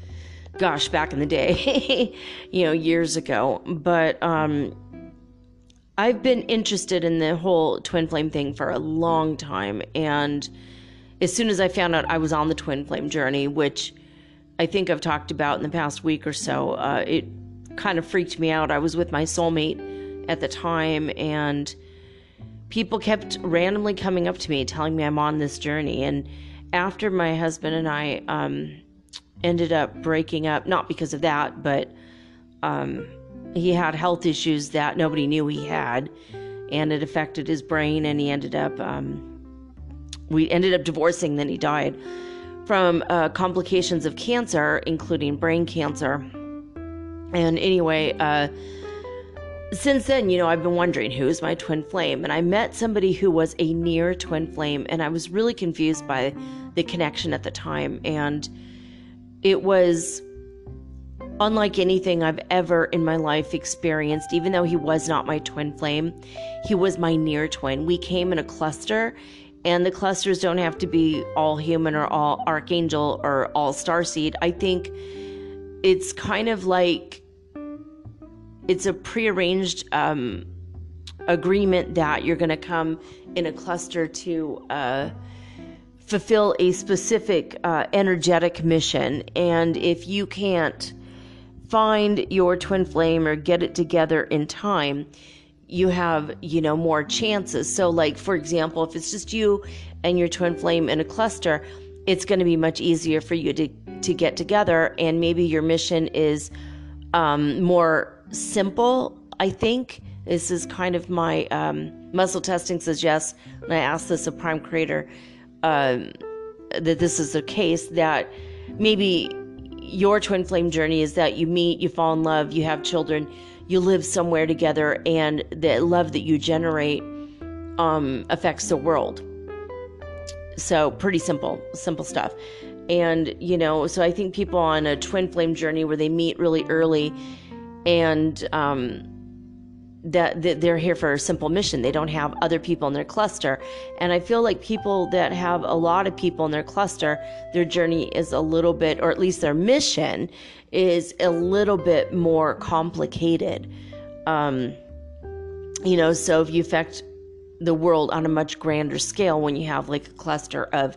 gosh, back in the day, (laughs) you know, years ago. But um, I've been interested in the whole twin flame thing for a long time. And as soon as I found out I was on the twin flame journey, which I think I've talked about in the past week or so, uh, it kind of freaked me out. I was with my soulmate at the time, and people kept randomly coming up to me telling me I'm on this journey. And after my husband and I, um, ended up breaking up, not because of that, but um, he had health issues that nobody knew he had, and it affected his brain, and he ended up, um, we ended up divorcing, then he died from uh, complications of cancer, including brain cancer. And anyway, uh, since then, you know, I've been wondering who's my twin flame. And I met somebody who was a near twin flame, and I was really confused by the connection at the time. And it was unlike anything I've ever in my life experienced, even though he was not my twin flame. He was my near twin. We came in a cluster, and the clusters don't have to be all human or all archangel or all starseed. I think it's kind of like it's a prearranged um, agreement that you're going to come in a cluster to. Uh, fulfill a specific uh, energetic mission. And if you can't find your twin flame or get it together in time, you have, you know, more chances. So, like, for example, if it's just you and your twin flame in a cluster, it's going to be much easier for you to, to get together. And maybe your mission is um, more simple, I think. This is kind of my um, muscle testing yes. And I asked this of Prime Creator um, that this is the case that maybe your twin flame journey is that you meet, you fall in love, you have children, you live somewhere together, and the love that you generate um, affects the world. So, pretty simple, simple stuff. And, you know, so I think people on a twin flame journey where they meet really early and, um, that, they're here for a simple mission. They don't have other people in their cluster. And I feel like people that have a lot of people in their cluster, their journey is a little bit, or at least their mission is a little bit more complicated. Um, you know, so if you affect the world on a much grander scale when you have like a cluster of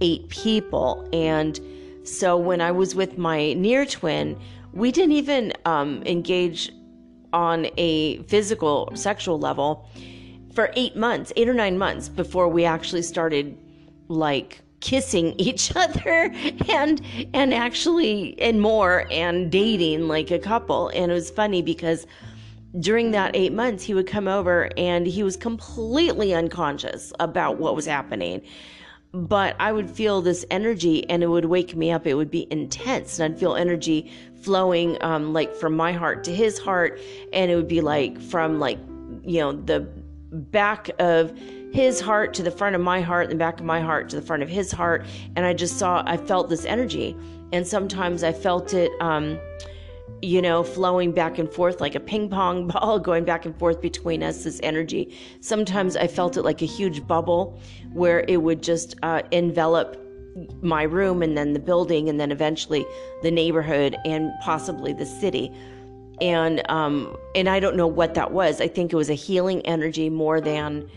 eight people. And so when I was with my near twin, we didn't even um, engage on a physical sexual level for eight months, eight or nine months before we actually started like kissing (laughs) each other and and actually and more and dating like a couple and it was funny because during that 8 months he would come over and he was completely unconscious about what was happening but I would feel this energy and it would wake me up. It would be intense and I'd feel energy flowing um, like from my heart to his heart. And it would be like from like, you know, the back of his heart to the front of my heart and the back of my heart to the front of his heart. And I just saw, I felt this energy. And sometimes I felt it, um, you know, flowing back and forth like a ping pong (laughs) ball going back and forth between us, this energy. Sometimes I felt it like a huge bubble where it would just uh, envelop my room and then the building and then eventually the neighborhood and possibly the city. And um, and I don't know what that was. I think it was a healing energy more than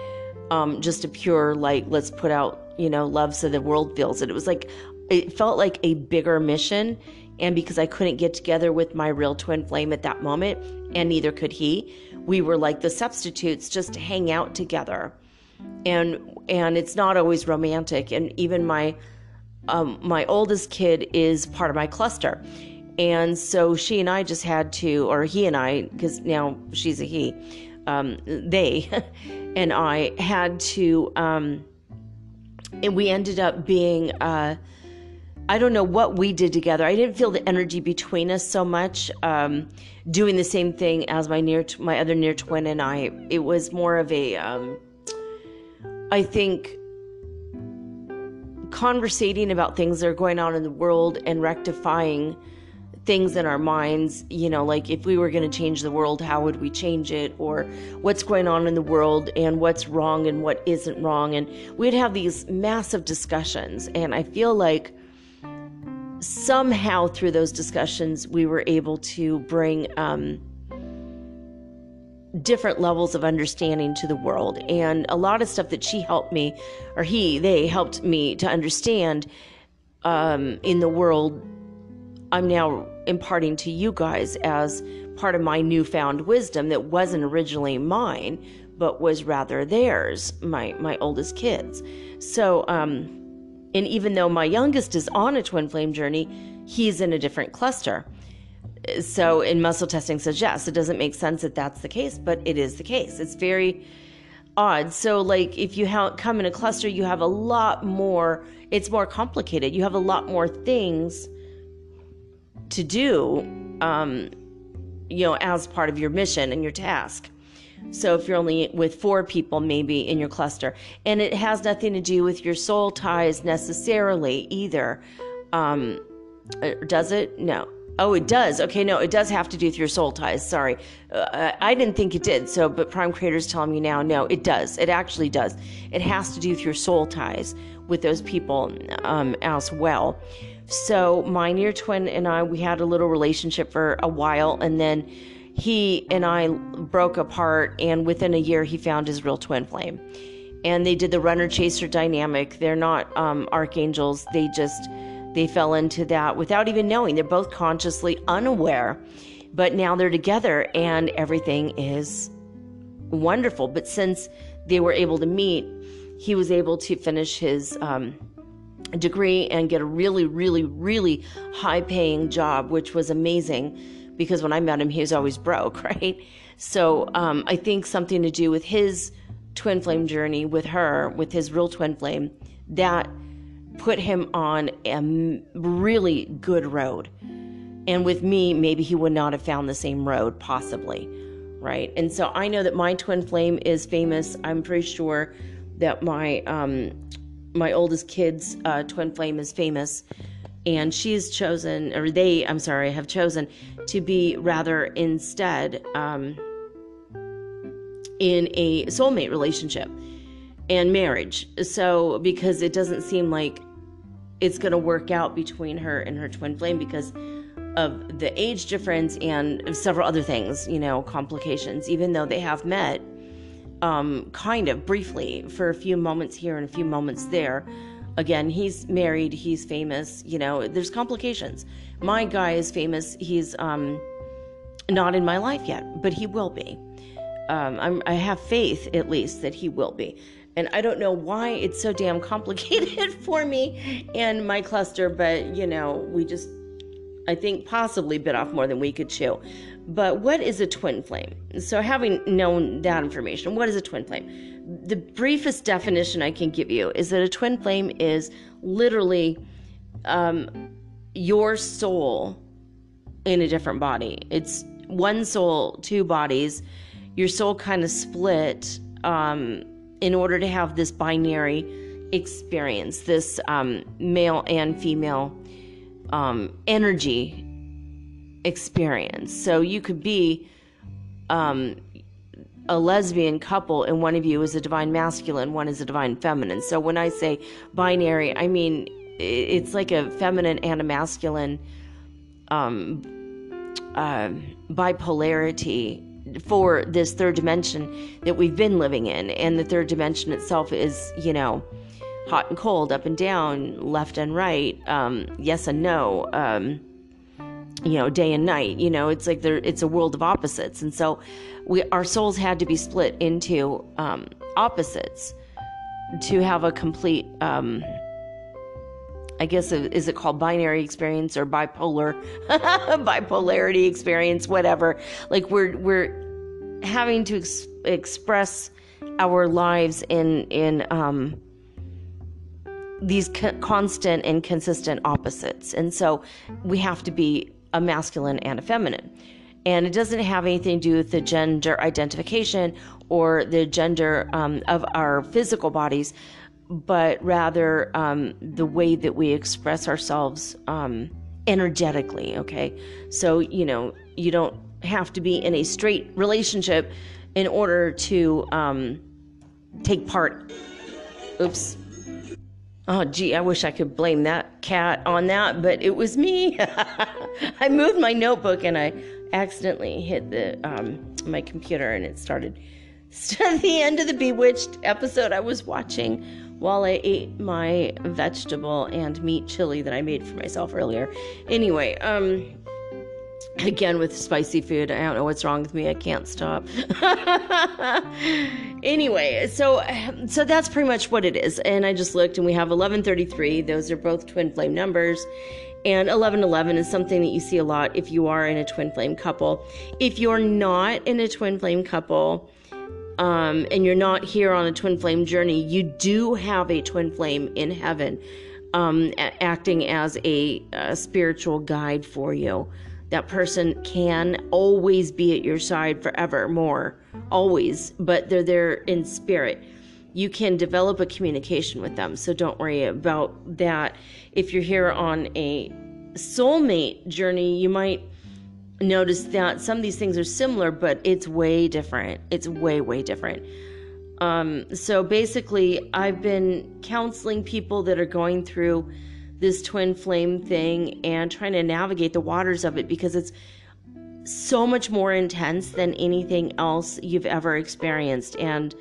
um, just a pure like let's put out you know love so the world feels it. It was like it felt like a bigger mission And because I couldn't get together with my real twin flame at that moment, and neither could he, we were like the substitutes just to hang out together. And and it's not always romantic. And even my um, my oldest kid is part of my cluster. And so she and I just had to, or he and I, because now she's a he, um, they (laughs) and I had to, um, and we ended up being, uh, I don't know what we did together. I didn't feel the energy between us so much. Um, doing the same thing as my near, my other near twin and I. It was more of a, um, I think, conversating about things that are going on in the world and rectifying things in our minds, you know, like if we were going to change the world, how would we change it? Or what's going on in the world and what's wrong and what isn't wrong. And we'd have these massive discussions. And I feel like somehow through those discussions, we were able to bring um, different levels of understanding to the world. And a lot of stuff that she helped me, or he, they helped me to understand um, in the world I'm now imparting to you guys as part of my newfound wisdom that wasn't originally mine, but was rather theirs, my my oldest kids. So, um, and even though my youngest is on a twin flame journey, he's in a different cluster. So, in muscle testing yes, it doesn't make sense that that's the case, but it is the case. It's very odd. So, like, if you ha- come in a cluster, you have a lot more. It's more complicated. You have a lot more things to do, um, you know, as part of your mission and your task. So if you're only with four people, maybe in your cluster, and it has nothing to do with your soul ties necessarily either. Um, uh, does it? No. Oh, it does. Okay, no, it does have to do with your soul ties. Sorry, uh, I didn't think it did. So, but Prime Creator's telling me now, no, it does. It actually does. It has to do with your soul ties with those people um, as well. So my near twin and I, we had a little relationship for a while, and then he and I broke apart. And within a year, he found his real twin flame, and they did the runner chaser dynamic. They're not um, archangels. They just they fell into that without even knowing. They're both consciously unaware, but now they're together, and everything is wonderful. But since they were able to meet, he was able to finish his. Um, degree and get a really, really, really high paying job, which was amazing because when I met him, he was always broke, (laughs) right? So um, I think something to do with his twin flame journey with her, with his real twin flame, that put him on a really good road. And with me, maybe he would not have found the same road, possibly, right? And so I know that my twin flame is famous. I'm pretty sure that my um, my oldest kid's uh, twin flame is famous, and she she's chosen, or they, I'm sorry, have chosen to be rather instead um, in a soulmate relationship and marriage. So, because it doesn't seem like it's going to work out between her and her twin flame because of the age difference and several other things, you know, complications, even though they have met um, kind of briefly for a few moments here and a few moments there. Again, he's married, he's famous, you know, there's complications. My guy is famous, he's um, not in my life yet, but he will be. Um, i have faith, at least, that he will be. And I don't know why it's so damn complicated (laughs) for me and my cluster, but you know, we just, I think, possibly bit off more than we could chew. But what is a twin flame? So, having known that information, what is a twin flame? The briefest definition I can give you is that a twin flame is literally um, your soul in a different body. It's one soul, two bodies. Your soul kind of split um, in order to have this binary experience, this um, male and female um, energy experience. So you could be um, a lesbian couple and one of you is a divine masculine, one is a divine feminine. So when I say binary, I mean it's like a feminine and a masculine um, uh, bipolarity for this third dimension that we've been living in. And the third dimension itself is, you know, hot and cold, up and down, left and right, um, yes and no. Um, you know day and night you know it's like there it's a world of opposites and so we our souls had to be split into um, opposites to have a complete um, I guess is it called binary experience or bipolar (laughs) bipolarity experience whatever like we're we're having to ex- express our lives in in um, these co- constant and consistent opposites and so we have to be a masculine and a feminine and it doesn't have anything to do with the gender identification or the gender um, of our physical bodies but rather um, the way that we express ourselves um, energetically. Okay, so you know you don't have to be in a straight relationship in order to um, take part. Oops. Oh, gee, I wish I could blame that cat on that, but it was me. (laughs) I moved my notebook and I accidentally hit the um, my computer and it (laughs) started. the end of the Bewitched episode I was watching while I ate my vegetable and meat chili that I made for myself earlier. Anyway, um, again with spicy food, I don't know what's wrong with me. I can't stop. (laughs) anyway, so so that's pretty much what it is. And I just looked, and we have 1133. Those are both twin flame numbers. And 1111 is something that you see a lot if you are in a twin flame couple. If you're not in a twin flame couple, um, and you're not here on a twin flame journey, you do have a twin flame in heaven um, acting as a, a spiritual guide for you. That person can always be at your side forever, more, always, but they're there in spirit. You can develop a communication with them, so don't worry about that. If you're here on a soulmate journey, you might notice that some of these things are similar, but it's way different. It's way, way different. Um, so basically, I've been counseling people that are going through this twin flame thing and trying to navigate the waters of it because it's so much more intense than anything else you've ever experienced. And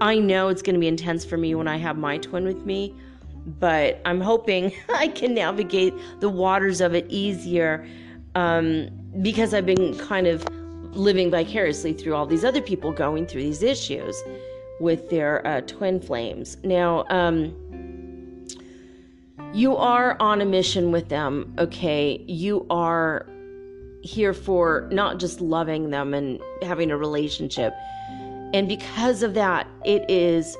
I know it's going to be intense for me when I have my twin with me, but I'm hoping (laughs) I can navigate the waters of it easier. Um, because I've been kind of living vicariously through all these other people going through these issues with their uh, twin flames. Now, um, you are on a mission with them, okay? You are here for not just loving them and having a relationship. And because of that, it is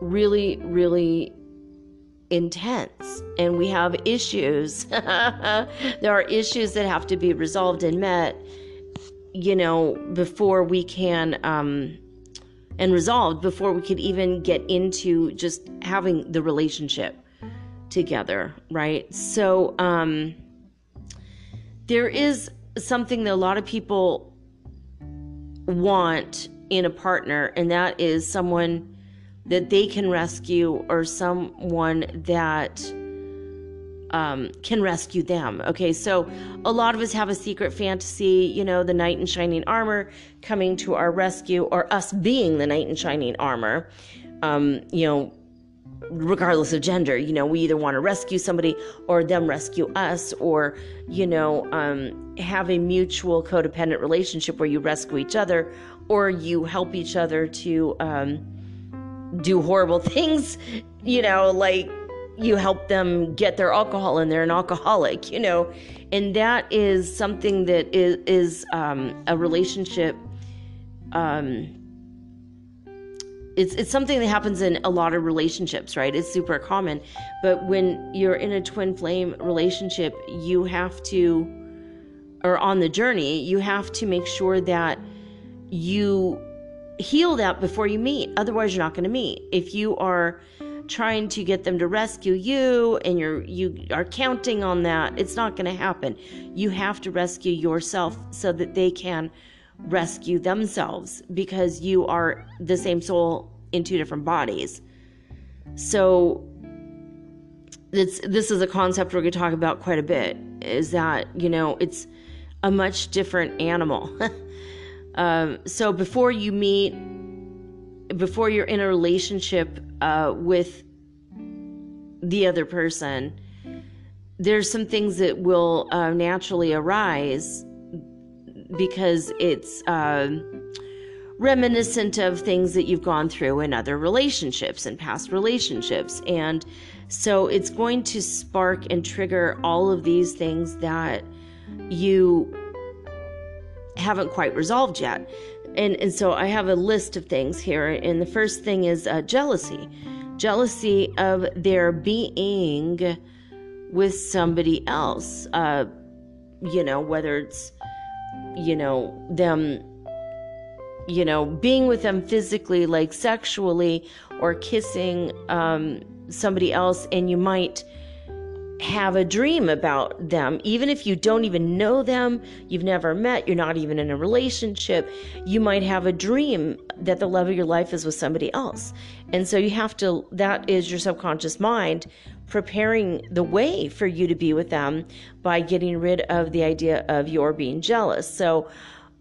really, really intense and we have issues. (laughs) there are issues that have to be resolved and met, you know, before we can, um, and resolved before we could even get into just having the relationship together, right? So, um, there is something that a lot of people want in a partner, and that is someone that they can rescue or someone that um, can rescue them. Okay, so a lot of us have a secret fantasy, you know, the knight in shining armor coming to our rescue, or us being the knight in shining armor. Um, you know, regardless of gender, you know, we either want to rescue somebody or them rescue us, or, you know, um, have a mutual codependent relationship where you rescue each other or you help each other to. Um, do horrible (laughs) things, you know, like you help them get their alcohol and they're an alcoholic, you know, and that is something that is, is um, a relationship. Um, it's it's something that happens in a lot of relationships, right? It's super common, but when you're in a twin flame relationship, you have to, or on the journey, you have to make sure that you heal that before you meet. Otherwise, you're not going to meet. If you are trying to get them to rescue you and you're you are counting on that, it's not going to happen. You have to rescue yourself so that they can rescue themselves because you are the same soul in two different bodies. So this this is a concept we're going to talk about quite a bit is that, you know, it's a much different animal. (laughs) Um, so before you meet, before you're in a relationship uh, with the other person, there's some things that will uh, naturally arise because it's uh, reminiscent of things that you've gone through in other relationships and past relationships. And so it's going to spark and trigger all of these things that you haven't quite resolved yet. And, and so I have a list of things here. And the first thing is uh, jealousy jealousy of their being with somebody else. Uh, you know, whether it's, you know, them, you know, being with them physically, like sexually, or kissing um, somebody else, and you might have a dream about them, even if you don't even know them, you've never met, you're not even in a relationship, you might have a dream that the love of your life is with somebody else. And so you have to, that is your subconscious mind preparing the way for you to be with them by getting rid of the idea of your being jealous. So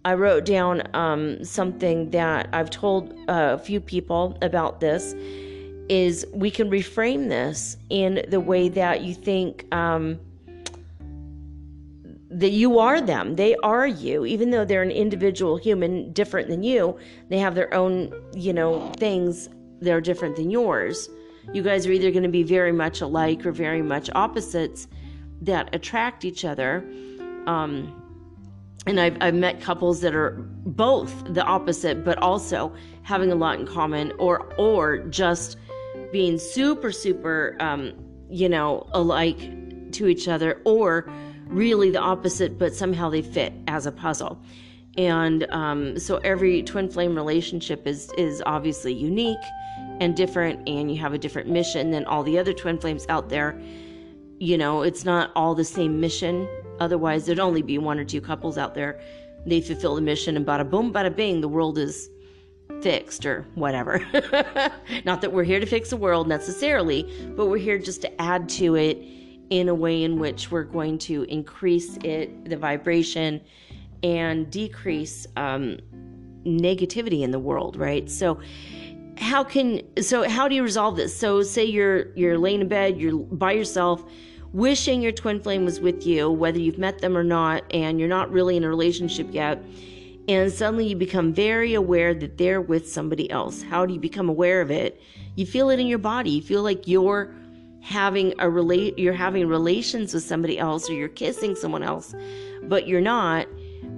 I wrote down um, something that I've told a few people about this is we can reframe this in the way that you think um, that you are them. They are you, even though they're an individual human different than you. They have their own, you know, things that are different than yours. You guys are either going to be very much alike or very much opposites that attract each other. Um, and I've, I've met couples that are both the opposite, but also having a lot in common, or or just being super, super, um, you know, alike to each other, or really the opposite, but somehow they fit as a puzzle. And um, so every twin flame relationship is is obviously unique and different, and you have a different mission than all the other twin flames out there. You know, it's not all the same mission. Otherwise, there'd only be one or two couples out there. They fulfill the mission, and bada boom, bada bing, the world is fixed or whatever. (laughs) Not that we're here to fix the world necessarily, but we're here just to add to it in a way in which we're going to increase it, the vibration, and decrease um, negativity in the world, right? So, how can so how do you resolve this? So, say you're you're laying in bed, you're by yourself, wishing your twin flame was with you, whether you've met them or not, and you're not really in a relationship yet and suddenly you become very aware that they're with somebody else. How do you become aware of it? You feel it in your body. You feel like you're having a relate you're having relations with somebody else or you're kissing someone else, but you're not.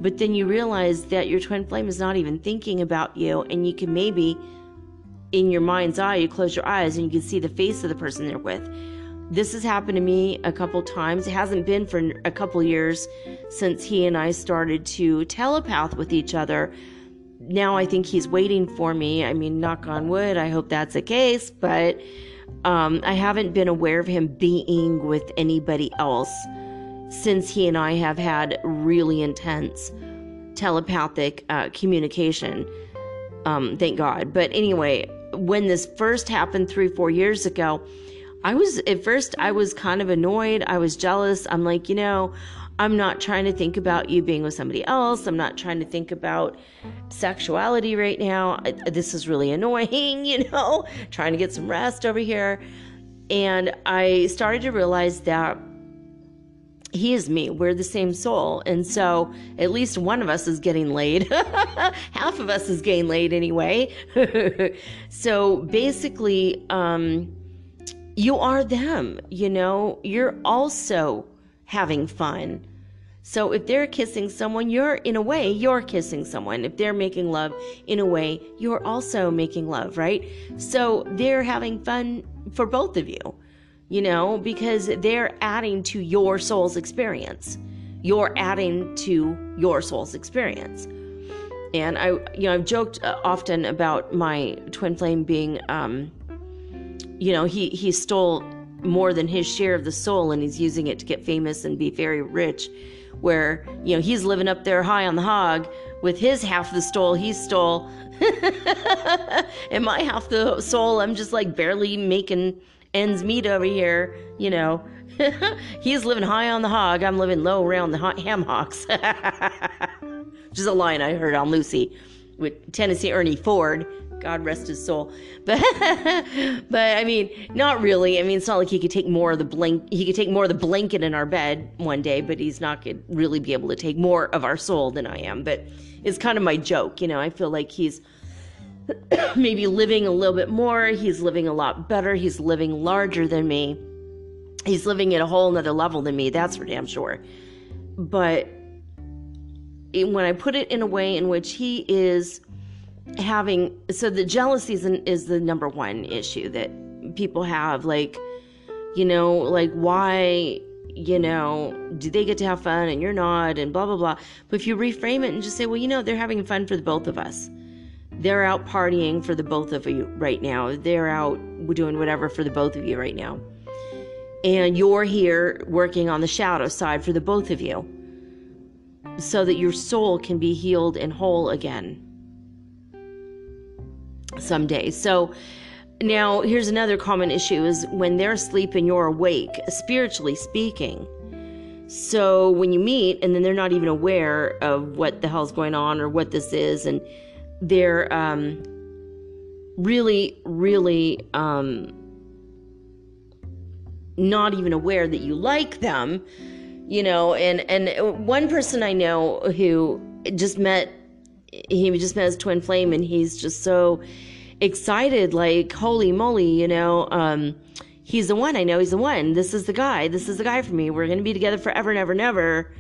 But then you realize that your twin flame is not even thinking about you and you can maybe in your mind's eye you close your eyes and you can see the face of the person they're with this has happened to me a couple times. It hasn't been for a couple years since he and I started to telepath with each other. Now I think he's waiting for me. I mean, knock on wood, I hope that's the case, but um, I haven't been aware of him being with anybody else since he and I have had really intense telepathic uh, communication. Um, thank God. But anyway, when this first happened three, four years ago, I was at first I was kind of annoyed. I was jealous. I'm like, you know, I'm not trying to think about you being with somebody else. I'm not trying to think about sexuality right now. This is really annoying, (laughs) you know, trying to get some rest over here. And I started to realize that he is me. We're the same soul. And so at least one of us is getting laid. (laughs) Half of us is getting laid anyway. (laughs) so basically, um, you are them, you know, you're also having fun. So if they're kissing someone, you're in a way, you're kissing someone. If they're making love, in a way, you're also making love, right? So they're having fun for both of you, you know, because they're adding to your soul's experience. You're adding to your soul's experience. And I, you know, I've joked uh, often about my twin flame being um, you know, he, he stole more than his share of the soul and he's using it to get famous and be very rich. Where, you know, he's living up there high on the hog with his half the stole he stole. (laughs) and my half the soul, I'm just like barely making ends meet over here, you know. (laughs) he's living high on the hog, I'm living low around the ham hocks. (laughs) Which is a line I heard on Lucy with Tennessee Ernie Ford God rest his soul. (laughs) But but I mean, not really. I mean, it's not like he could take more of the blank. He could take more of the blanket in our bed one day, but he's not going to really be able to take more of our soul than I am. But it's kind of my joke, you know. I feel like he's (coughs) maybe living a little bit more. He's living a lot better. He's living larger than me. He's living at a whole nother level than me. That's for damn sure. But when I put it in a way in which he is having so the jealousy is, is the number one issue that people have like you know like why you know do they get to have fun and you're not and blah blah blah but if you reframe it and just say well you know they're having fun for the both of us they're out partying for the both of you right now they're out doing whatever for the both of you right now and you're here working on the shadow side for the both of you so that your soul can be healed and whole again someday. So now here's another common issue is when they're asleep and you're awake, spiritually speaking. So when you meet and then they're not even aware of what the hell's going on or what this is and they're um, really really um, not even aware that you like them you know and and one person i know who just met he just met his twin flame and he's just so excited like holy moly you know um he's the one i know he's the one this is the guy this is the guy for me we're gonna be together forever and ever and ever.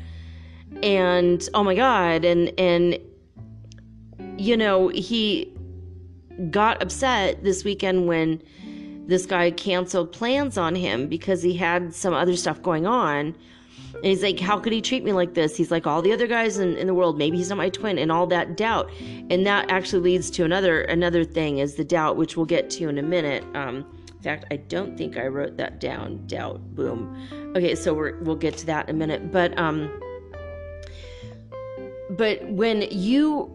And oh my god and and you know he got upset this weekend when this guy canceled plans on him because he had some other stuff going on and he's like, How could he treat me like this? He's like all the other guys in, in the world, maybe he's not my twin, and all that doubt. And that actually leads to another another thing is the doubt, which we'll get to in a minute. Um, in fact, I don't think I wrote that down. Doubt, boom. Okay, so we're, we'll get to that in a minute. But um, but when you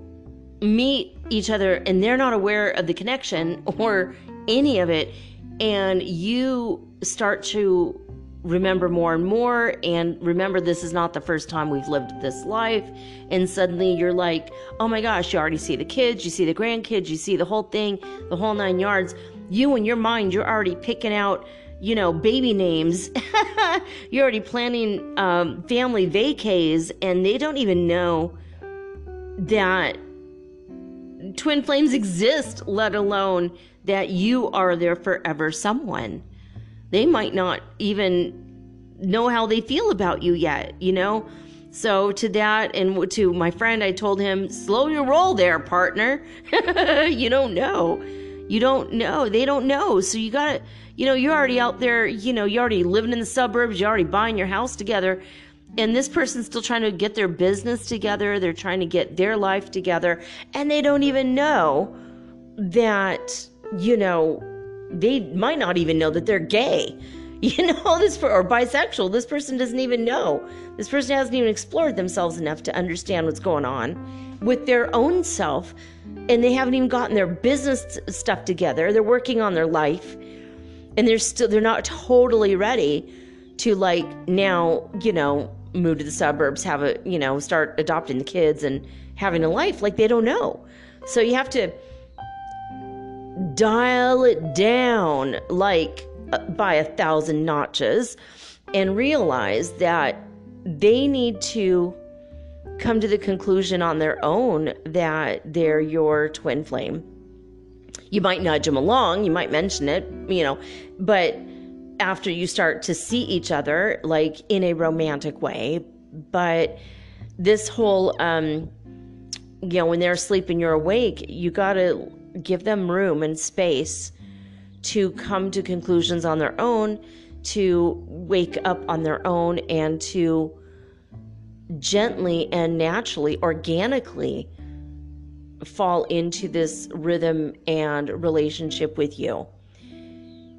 meet each other and they're not aware of the connection or any of it, and you start to remember more and more and remember this is not the first time we've lived this life and suddenly you're like oh my gosh you already see the kids you see the grandkids you see the whole thing the whole nine yards. You in your mind you're already picking out you know baby names. (laughs) You're already planning um, family vacays and they don't even know that twin flames exist let alone that you are their forever someone they might not even know how they feel about you yet, you know? So to that and to my friend, I told him, slow your roll there, partner. (laughs) you don't know. You don't know. They don't know. So you got to, you know, you're already out there, you know, you're already living in the suburbs, you're already buying your house together. And this person's still trying to get their business together. They're trying to get their life together. And they don't even know that, you know, they might not even know that they're gay. (laughs) You know, this or bisexual. This person doesn't even know. This person hasn't even explored themselves enough to understand what's going on with their own self, and they haven't even gotten their business stuff together. They're working on their life, and they're still they're not totally ready to like now, you know, move to the suburbs, have a you know, start adopting the kids and having a life. Like they don't know. So you have to dial it down like uh, by a thousand notches and realize that they need to come to the conclusion on their own that they're your twin flame. You might nudge them along, you might mention it, you know, but after you start to see each other like in a romantic way, but this whole um you know when they're asleep and you're awake, you got to give them room and space to come to conclusions on their own, to wake up on their own, and to gently and naturally, organically fall into this rhythm and relationship with you.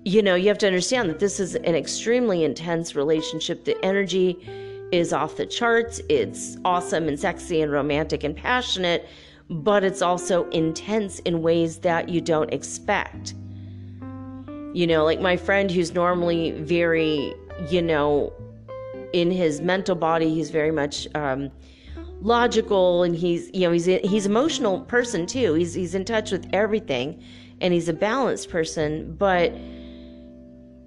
You know, you have to understand that this is an extremely intense relationship. The energy is off the charts. It's awesome and sexy and romantic and passionate, but it's also intense in ways that you don't expect. You know, like my friend who's normally very, you know, in his mental body, he's very much um, logical and he's you know he's he's emotional person too. He's he's in touch with everything and he's a balanced person, but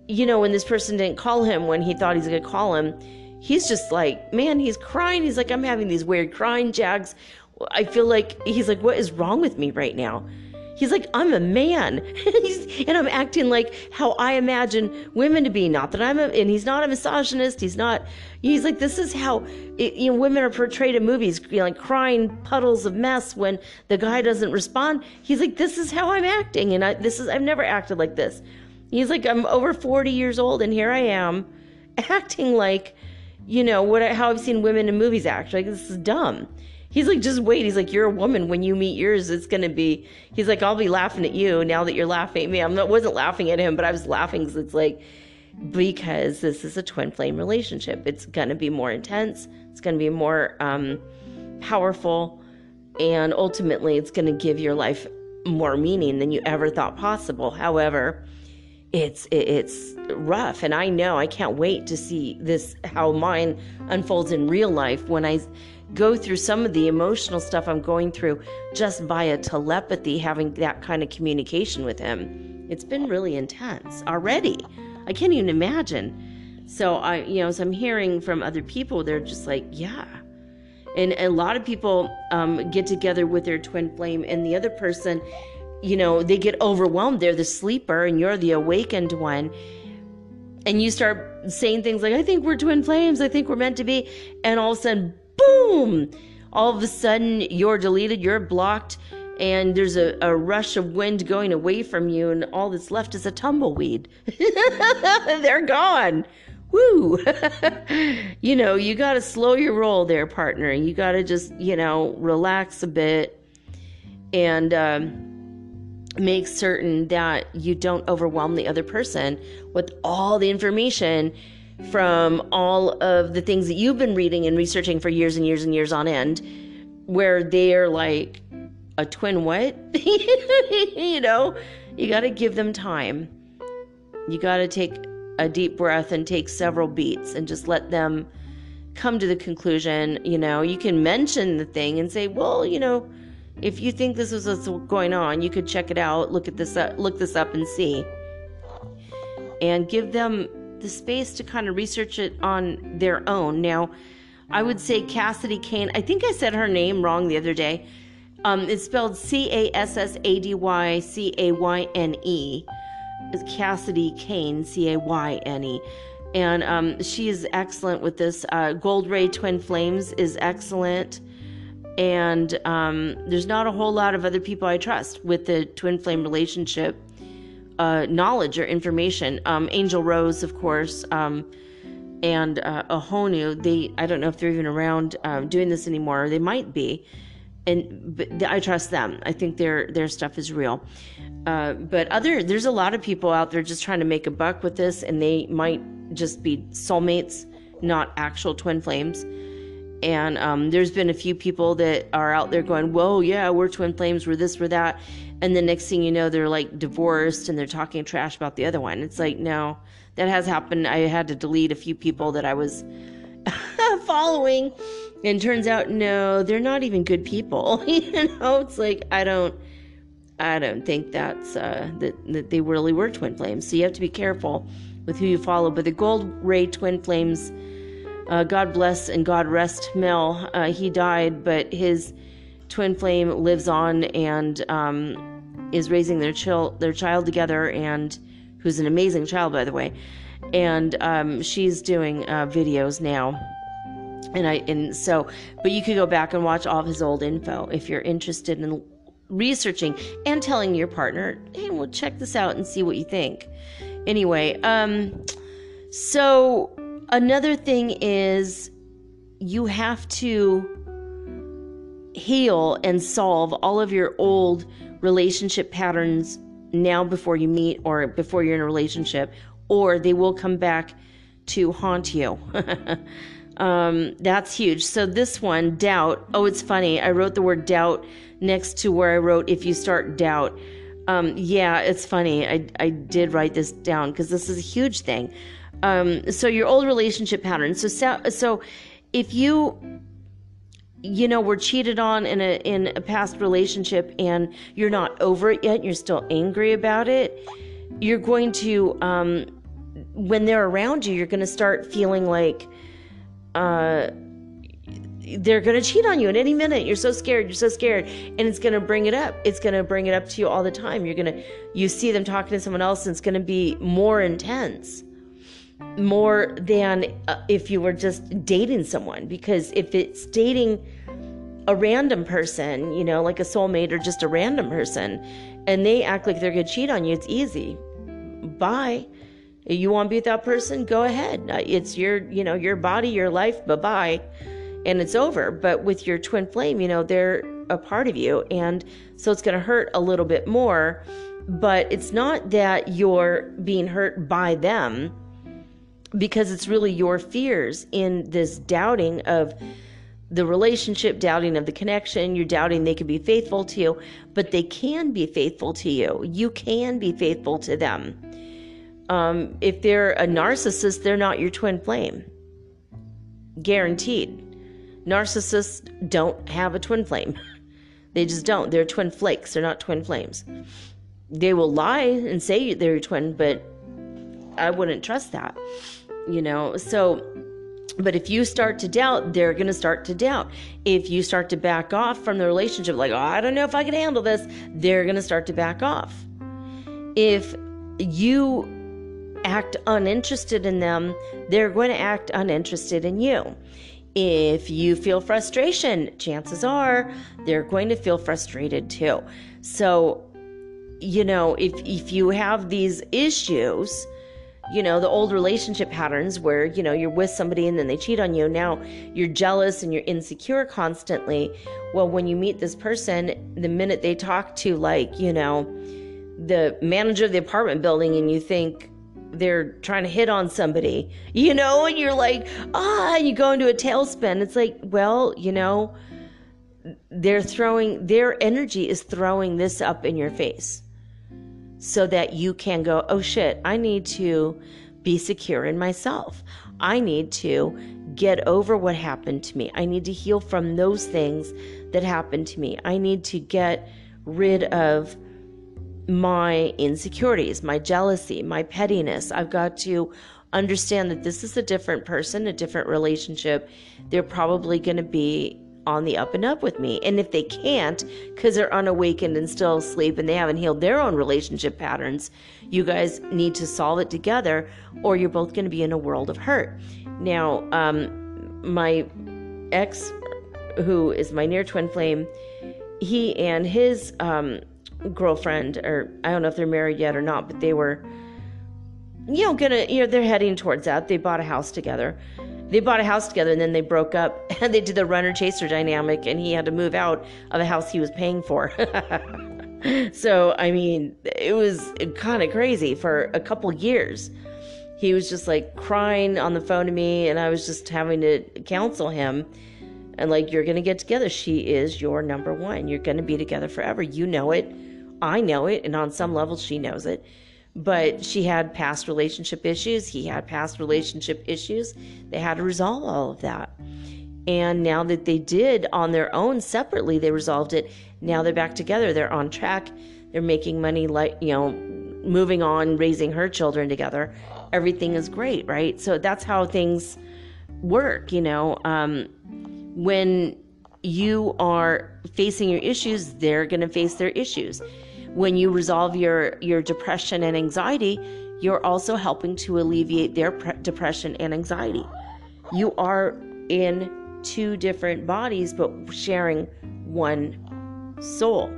you know when this person didn't call him when he thought he's going to call him, he's just like, man, he's crying. He's like I'm having these weird crying jags. I feel like he's like what is wrong with me right now? He's like, I'm a man. (laughs) and I'm acting like how I imagine women to be. Not that I'm a, and he's not a misogynist. He's not, he's like, this is how it, you know, women are portrayed in movies, you know, like crying puddles of mess when the guy doesn't respond. He's like, this is how I'm acting. And I, this is, I've never acted like this. He's like, I'm over 40 years old and here I am acting like, you know, what, how I've seen women in movies act. Like, this is dumb. He's like, just wait. He's like, you're a woman. When you meet yours, it's gonna be. He's like, I'll be laughing at you now that you're laughing at me. Not wasn't laughing at him, but I was laughing because it's like because this is a twin flame relationship. It's gonna be more intense. It's gonna be more um, powerful, and ultimately, it's gonna give your life more meaning than you ever thought possible. However, it's it's rough and i know i can't wait to see this how mine unfolds in real life when i go through some of the emotional stuff I'm going through just via telepathy, having that kind of communication with him. It's been really intense already. I can't even imagine. So I, you know, as I'm hearing from other people, they're just like, yeah. And a lot of people um, get together with their twin flame, and the other person, you know, they get overwhelmed. They're the sleeper, and you're the awakened one. And you start saying things like, I think we're twin flames. I think we're meant to be. And all of a sudden, boom, all of a sudden you're deleted, you're blocked, and there's a, a rush of wind going away from you, and all that's left is a tumbleweed. (laughs) They're gone. Woo! (laughs) you know, you got to slow your roll there, partner. You got to just, you know, relax a bit and um, make certain that you don't overwhelm the other person with all the information from all of the things that you've been reading and researching for years and years and years on end, where they're like, a twin what? (laughs) you know, you got to give them time. You got to take a deep breath and take several beats and just let them come to the conclusion. You know, you can mention the thing and say, well, you know, if you think this is what's going on, you could check it out, look at this up, look this up and see. And give them the space to kind of research it on their own. Now, I would say Cassady Cayne. I think I said her name wrong the other day. Um, it's spelled C A S S A D Y C A Y N E. It's Cassady Cayne, C A Y N E. And um, she is excellent with this. Uh, Gold Ray Twin Flames is excellent. And um, there's not a whole lot of other people I trust with the twin flame relationship uh, knowledge or information. Um, Aingeal Rose, of course, um, and uh, Ahonu. They I don't know if they're even around um, doing this anymore. They might be, and but I trust them. I think their their stuff is real. Uh, but other there's a lot of people out there just trying to make a buck with this, and they might just be soulmates, not actual twin flames. And um, there's been a few people that are out there going, "Whoa, yeah, we're twin flames, we're this, we're that," and the next thing you know they're like divorced and they're talking trash about the other one. It's like no that has happened. I had to delete a few people that i was (laughs) following. And turns out no they're not even good people (laughs) you know? It's like i don't i don't think that's uh that, that they really were twin flames. So you have to be careful with who you follow. But the gold ray twin flames uh, god bless and god rest mel uh, he died but his twin flame lives on and um, is raising their child their child together, and who's an amazing child, by the way. And um, she's doing uh, videos now. And I and so, but you could go back and watch all of his old info if you're interested in researching and telling your partner, "Hey, we'll check this out and see what you think." Anyway, um, so another thing is you have to heal and solve all of your old relationship patterns now before you meet or before you're in a relationship, or they will come back to haunt you. (laughs) um, that's huge. So, this one, doubt. Oh, it's funny. I wrote the word doubt next to where I wrote if you start doubt. Um, yeah, it's funny. I, I did write this down because this is a huge thing. Um, so, your old relationship patterns. So, so, if you you know were cheated on in a in a past relationship and you're not over it yet you're still angry about it you're going to um when they're around you you're going to start feeling like uh they're going to cheat on you at any minute. You're so scared you're so scared. And it's going to bring it up. It's going to bring it up to you all the time. You're going to you see them talking to someone else and it's going to be more intense more than uh, if you were just dating someone because if it's dating a random person you know like a soulmate or just a random person and they act like they're going to cheat on you it's easy. Bye. You want to be with that person go ahead. Uh, it's your you know your body your life bye bye and it's over. But with your twin flame you know they're a part of you and so it's going to hurt a little bit more. But it's not that you're being hurt by them because it's really your fears in this doubting of the relationship, doubting of the connection. You're doubting they could be faithful to you, but they can be faithful to you. You can be faithful to them. Um, if they're a narcissist, they're not your twin flame. Guaranteed. Narcissists don't have a twin flame. (laughs) They just don't. They're twin flakes. They're not twin flames. They will lie and say they're your twin, but I wouldn't trust that you know? So but if you start to doubt they're going to start to doubt. If you start to back off from the relationship like oh, i don't know if i can handle this they're going to start to back off. If you act uninterested in them they're going to act uninterested in you. If you feel frustration chances are they're going to feel frustrated too. So you know if if you have these issues you know, the old relationship patterns where, you know, you're with somebody and then they cheat on you. Now you're jealous and you're insecure constantly. Well, when you meet this person, the minute they talk to, like, you know, the manager of the apartment building and you think they're trying to hit on somebody, you know, and you're like, ah, you go into a tailspin. It's like, well, you know, they're throwing, their energy is throwing this up in your face so that you can go, oh shit, I need to be secure in myself. I need to get over what happened to me. I need to heal from those things that happened to me. I need to get rid of my insecurities, my jealousy, my pettiness. I've got to understand that this is a different person, a different relationship. They're probably going to be on the up and up with me. And if they can't, because they're unawakened and still asleep and they haven't healed their own relationship patterns, you guys need to solve it together or you're both going to be in a world of hurt. Now, um, my ex, who is my near twin flame, he and his um, girlfriend, or I don't know if they're married yet or not, but they were, you know, gonna, you know, they're heading towards that. They bought a house together they bought a house together and then they broke up (laughs) and they did the runner chaser dynamic and he had to move out of a house he was paying for. (laughs) so, I mean, it was kind of crazy for a couple years. He was just like crying on the phone to me and I was just having to counsel him and like you're going to get together. She is your number 1. You're going to be together forever. You know it. I know it and on some level she knows it but she had past relationship issues. He had past relationship issues. They had to resolve all of that. And now that they did on their own separately, they resolved it. Now they're back together. They're on track. They're making money, like, you know, moving on, raising her children together. Everything is great, right? So that's how things work, you know. Um, when you are facing your issues, they're going to face their issues when you resolve your your depression and anxiety you're also helping to alleviate their pre- depression and anxiety. You are in two different bodies but sharing one soul.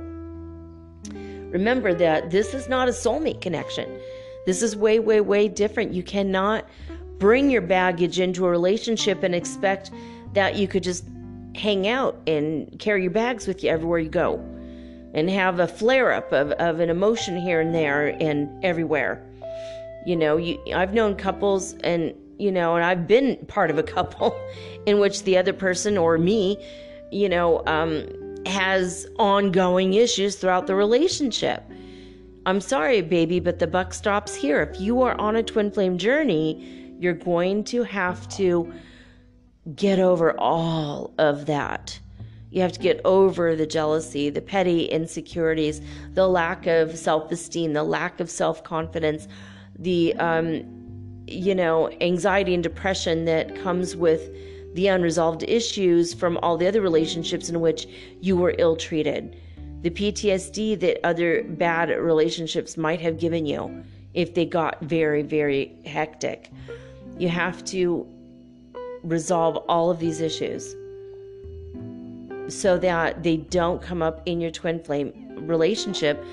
Remember that this is not a soulmate connection. This is way way way different. You cannot bring your baggage into a relationship and expect that you could just hang out and carry your bags with you everywhere you go and have a flare up of, of an emotion here and there and everywhere. You know, you, I've known couples and, you know, and I've been part of a couple (laughs) in which the other person or me, you know, um, has ongoing issues throughout the relationship. I'm sorry, baby, but the buck stops here. If you are on a twin flame journey, you're going to have to get over all of that You have to get over the jealousy, the petty insecurities, the lack of self esteem, the lack of self confidence, the, um, you know, anxiety and depression that comes with the unresolved issues from all the other relationships in which you were ill treated, the PTSD that other bad relationships might have given you if they got very, very hectic. You have to resolve all of these issues so that they don't come up in your twin flame relationship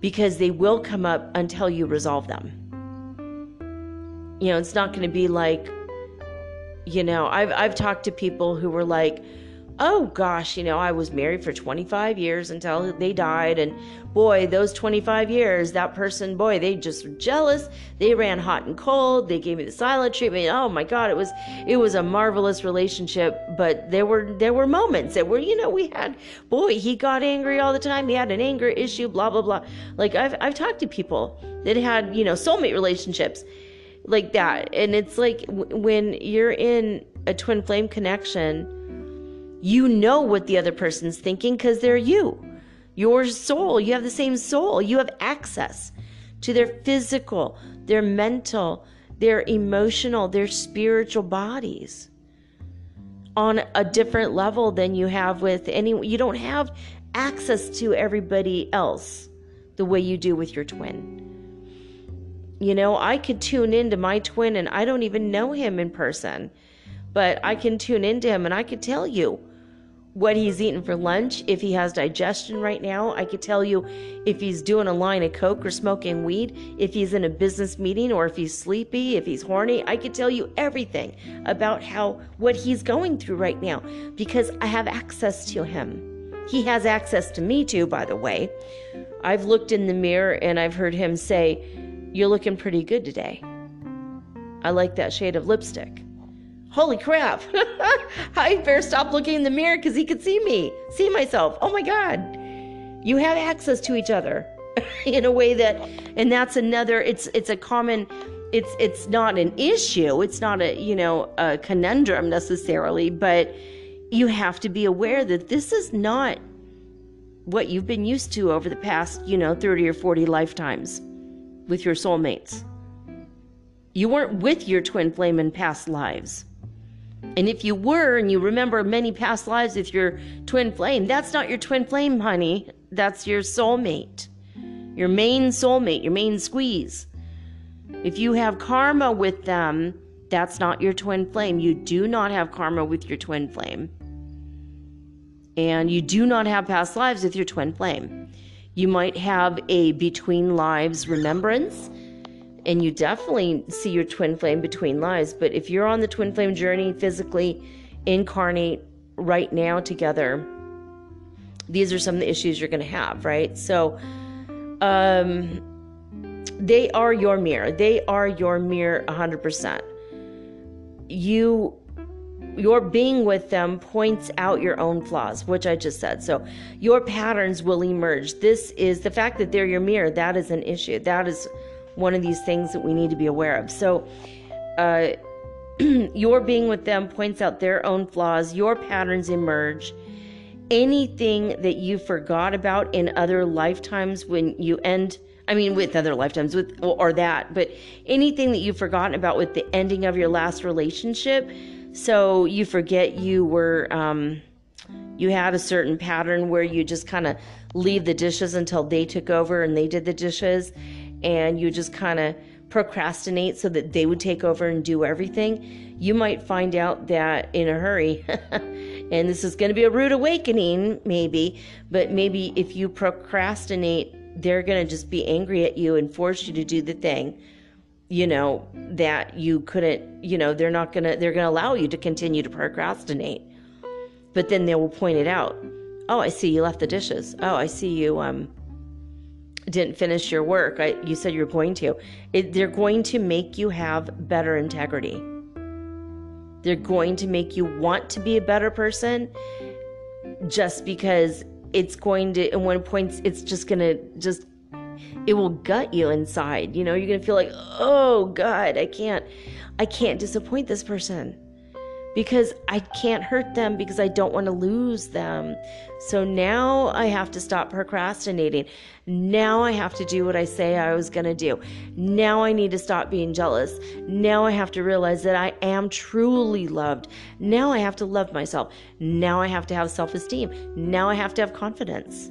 because they will come up until you resolve them. You know, it's not going to be like, you know, I've, I've talked to people who were like, oh gosh, you know, I was married for 25 years until they died. And boy, those 25 years, that person, boy, they just were jealous. They ran hot and cold. They gave me the silent treatment. Oh my God, it was, it was a marvelous relationship. But there were, there were moments that were, you know, we had, boy, he got angry all the time. He had an anger issue, blah, blah, blah. Like I've, I've talked to people that had, you know, soulmate relationships like that. And it's like when you're in a twin flame connection, you know what the other person's thinking because they're you. Your soul, you have the same soul. You have access to their physical, their mental, their emotional, their spiritual bodies on a different level than you have with any you don't have access to everybody else the way you do with your twin. You know, I could tune into my twin and I don't even know him in person, but I can tune into him and I could tell you what he's eating for lunch, if he has digestion right now. I could tell you if he's doing a line of coke or smoking weed, if he's in a business meeting or if he's sleepy, if he's horny. I could tell you everything about how what he's going through right now because I have access to him. He has access to me too, by the way. I've looked in the mirror and I've heard him say, "You're looking pretty good today." I like that shade of lipstick holy crap. (laughs) I better stop looking in the mirror because he could see me see myself. Oh my god. You have access to each other (laughs) in a way that and that's another it's it's a common it's it's not an issue. It's not a you know a conundrum necessarily but you have to be aware that this is not what you've been used to over the past you know 30 or 40 lifetimes with your soulmates. You weren't with your twin flame in past lives and if you were and you remember many past lives with your twin flame, that's not your twin flame, honey. That's your soulmate, your main soulmate, your main squeeze. If you have karma with them, that's not your twin flame. You do not have karma with your twin flame. And you do not have past lives with your twin flame. You might have a between lives remembrance and you definitely see your twin flame between lives. But if you're on the twin flame journey physically, incarnate right now together, these are some of the issues you're going to have, right? So, um, they are your mirror. They are your mirror 100%. You your being with them points out your own flaws, which I just said. So your patterns will emerge. This is the fact that they're your mirror, that is an issue. That is one of these things that we need to be aware of. So, uh, (clears throat) your being with them points out their own flaws, your patterns emerge. Anything that you forgot about in other lifetimes when you end, I mean, with other lifetimes, with or that, but anything that you've forgotten about with the ending of your last relationship. So you forget you were, um, you had a certain pattern where you just kind of leave the dishes until they took over and they did the dishes and you just kind of procrastinate so that they would take over and do everything, you might find out that in a hurry. (laughs) and this is going to be a rude awakening, maybe, but maybe if you procrastinate, they're going to just be angry at you and force you to do the thing you know that you couldn't you know they're not going to they're going to allow you to continue to procrastinate. But then they will point it out. Oh i see you left the dishes. Oh i see you um didn't finish your work. I, you said you're going to. It, they're going to make you have better integrity. They're going to make you want to be a better person just because it's going to, at one point, it's just going to just, it will gut you inside. You know, you're going to feel like, oh God, I can't, I can't disappoint this person. Because I can't hurt them because I don't want to lose them. So now I have to stop procrastinating. Now I have to do what I say I was going to do. Now I need to stop being jealous. Now I have to realize that I am truly loved. Now I have to love myself. Now I have to have self esteem. Now I have to have confidence.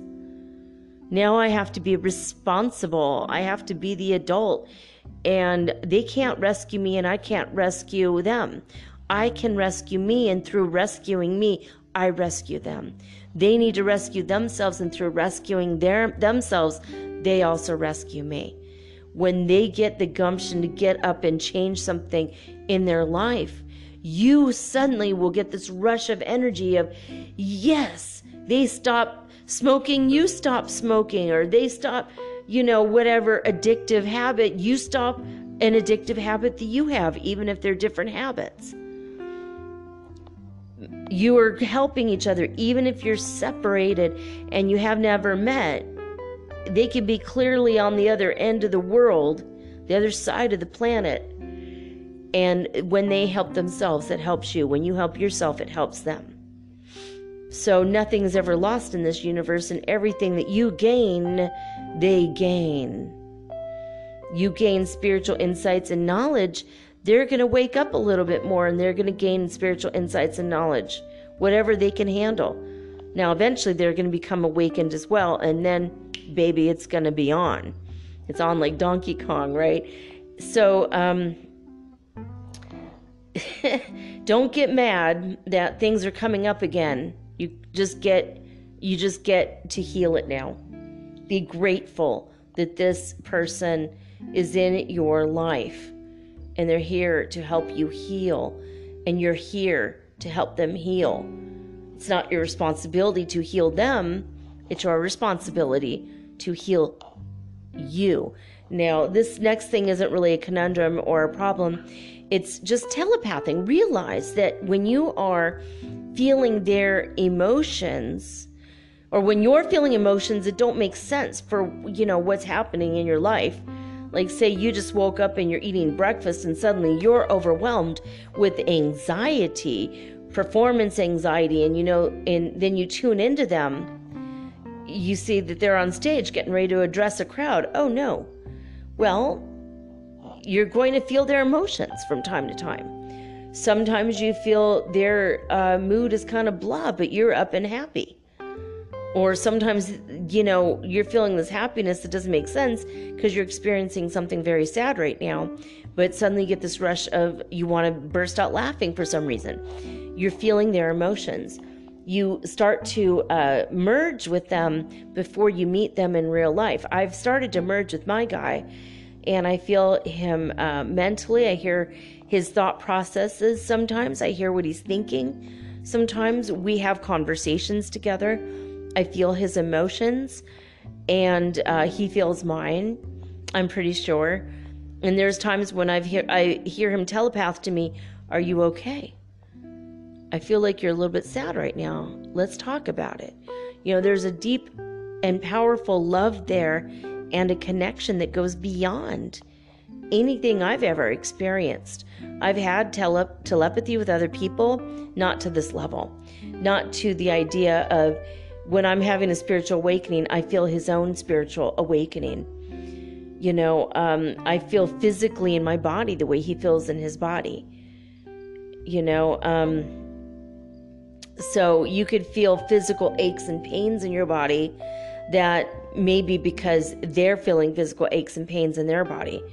Now I have to be responsible. I have to be the adult. And they can't rescue me, and I can't rescue them. I can rescue me, and through rescuing me, I rescue them. They need to rescue themselves, and through rescuing their themselves, they also rescue me. When they get the gumption to get up and change something in their life, you suddenly will get this rush of energy of, yes, they stop smoking, you stop smoking, or they stop, you know, whatever addictive habit, you stop an addictive habit that you have, even if they're different habits you are helping each other even if you're separated and you have never met they could be clearly on the other end of the world the other side of the planet. And when they help themselves it helps you. When you help yourself it helps them. So nothing is ever lost in this universe and everything that you gain they gain. You gain spiritual insights and knowledge they're going to wake up a little bit more and they're going to gain spiritual insights and knowledge, whatever they can handle. Now, eventually, they're going to become awakened as well, and then, baby, it's going to be on. It's on like Donkey Kong, right? So, um, (laughs) don't get mad that things are coming up again. You just get you just get to heal it now. Be grateful that this person is in your life and they're here to help you heal, and you're here to help them heal. It's not your responsibility to heal them, it's your responsibility to heal you. Now, this next thing isn't really a conundrum or a problem. It's just telepathing. Realize that when you are feeling their emotions, or when you're feeling emotions that don't make sense for, you know, what's happening in your life, like, say you just woke up and you're eating breakfast and suddenly you're overwhelmed with anxiety, performance anxiety, and you know, and then you tune into them. You see that they're on stage getting ready to address a crowd. Oh no. Well, you're going to feel their emotions from time to time. Sometimes you feel their uh, mood is kind of blah, but you're up and happy. Or sometimes, you know, you're feeling this happiness that doesn't make sense because you're experiencing something very sad right now, but suddenly you get this rush of you want to burst out laughing for some reason. You're feeling their emotions. You start to uh, merge with them before you meet them in real life. I've started to merge with my guy, and I feel him uh, mentally. I hear his thought processes sometimes, I hear what he's thinking. Sometimes we have conversations together I feel his emotions and uh, he feels mine. I'm pretty sure. And there's times when I've hear I hear him telepath to me, "Are you okay? I feel like you're a little bit sad right now. Let's talk about it." You know, there's a deep and powerful love there and a connection that goes beyond anything I've ever experienced. I've had tele- telepathy with other people, not to this level, not to the idea of when I'm having a spiritual awakening, I feel his own spiritual awakening. You know, um, I feel physically in my body the way he feels in his body. You know, um, so you could feel physical aches and pains in your body that maybe because they're feeling physical aches and pains in their body.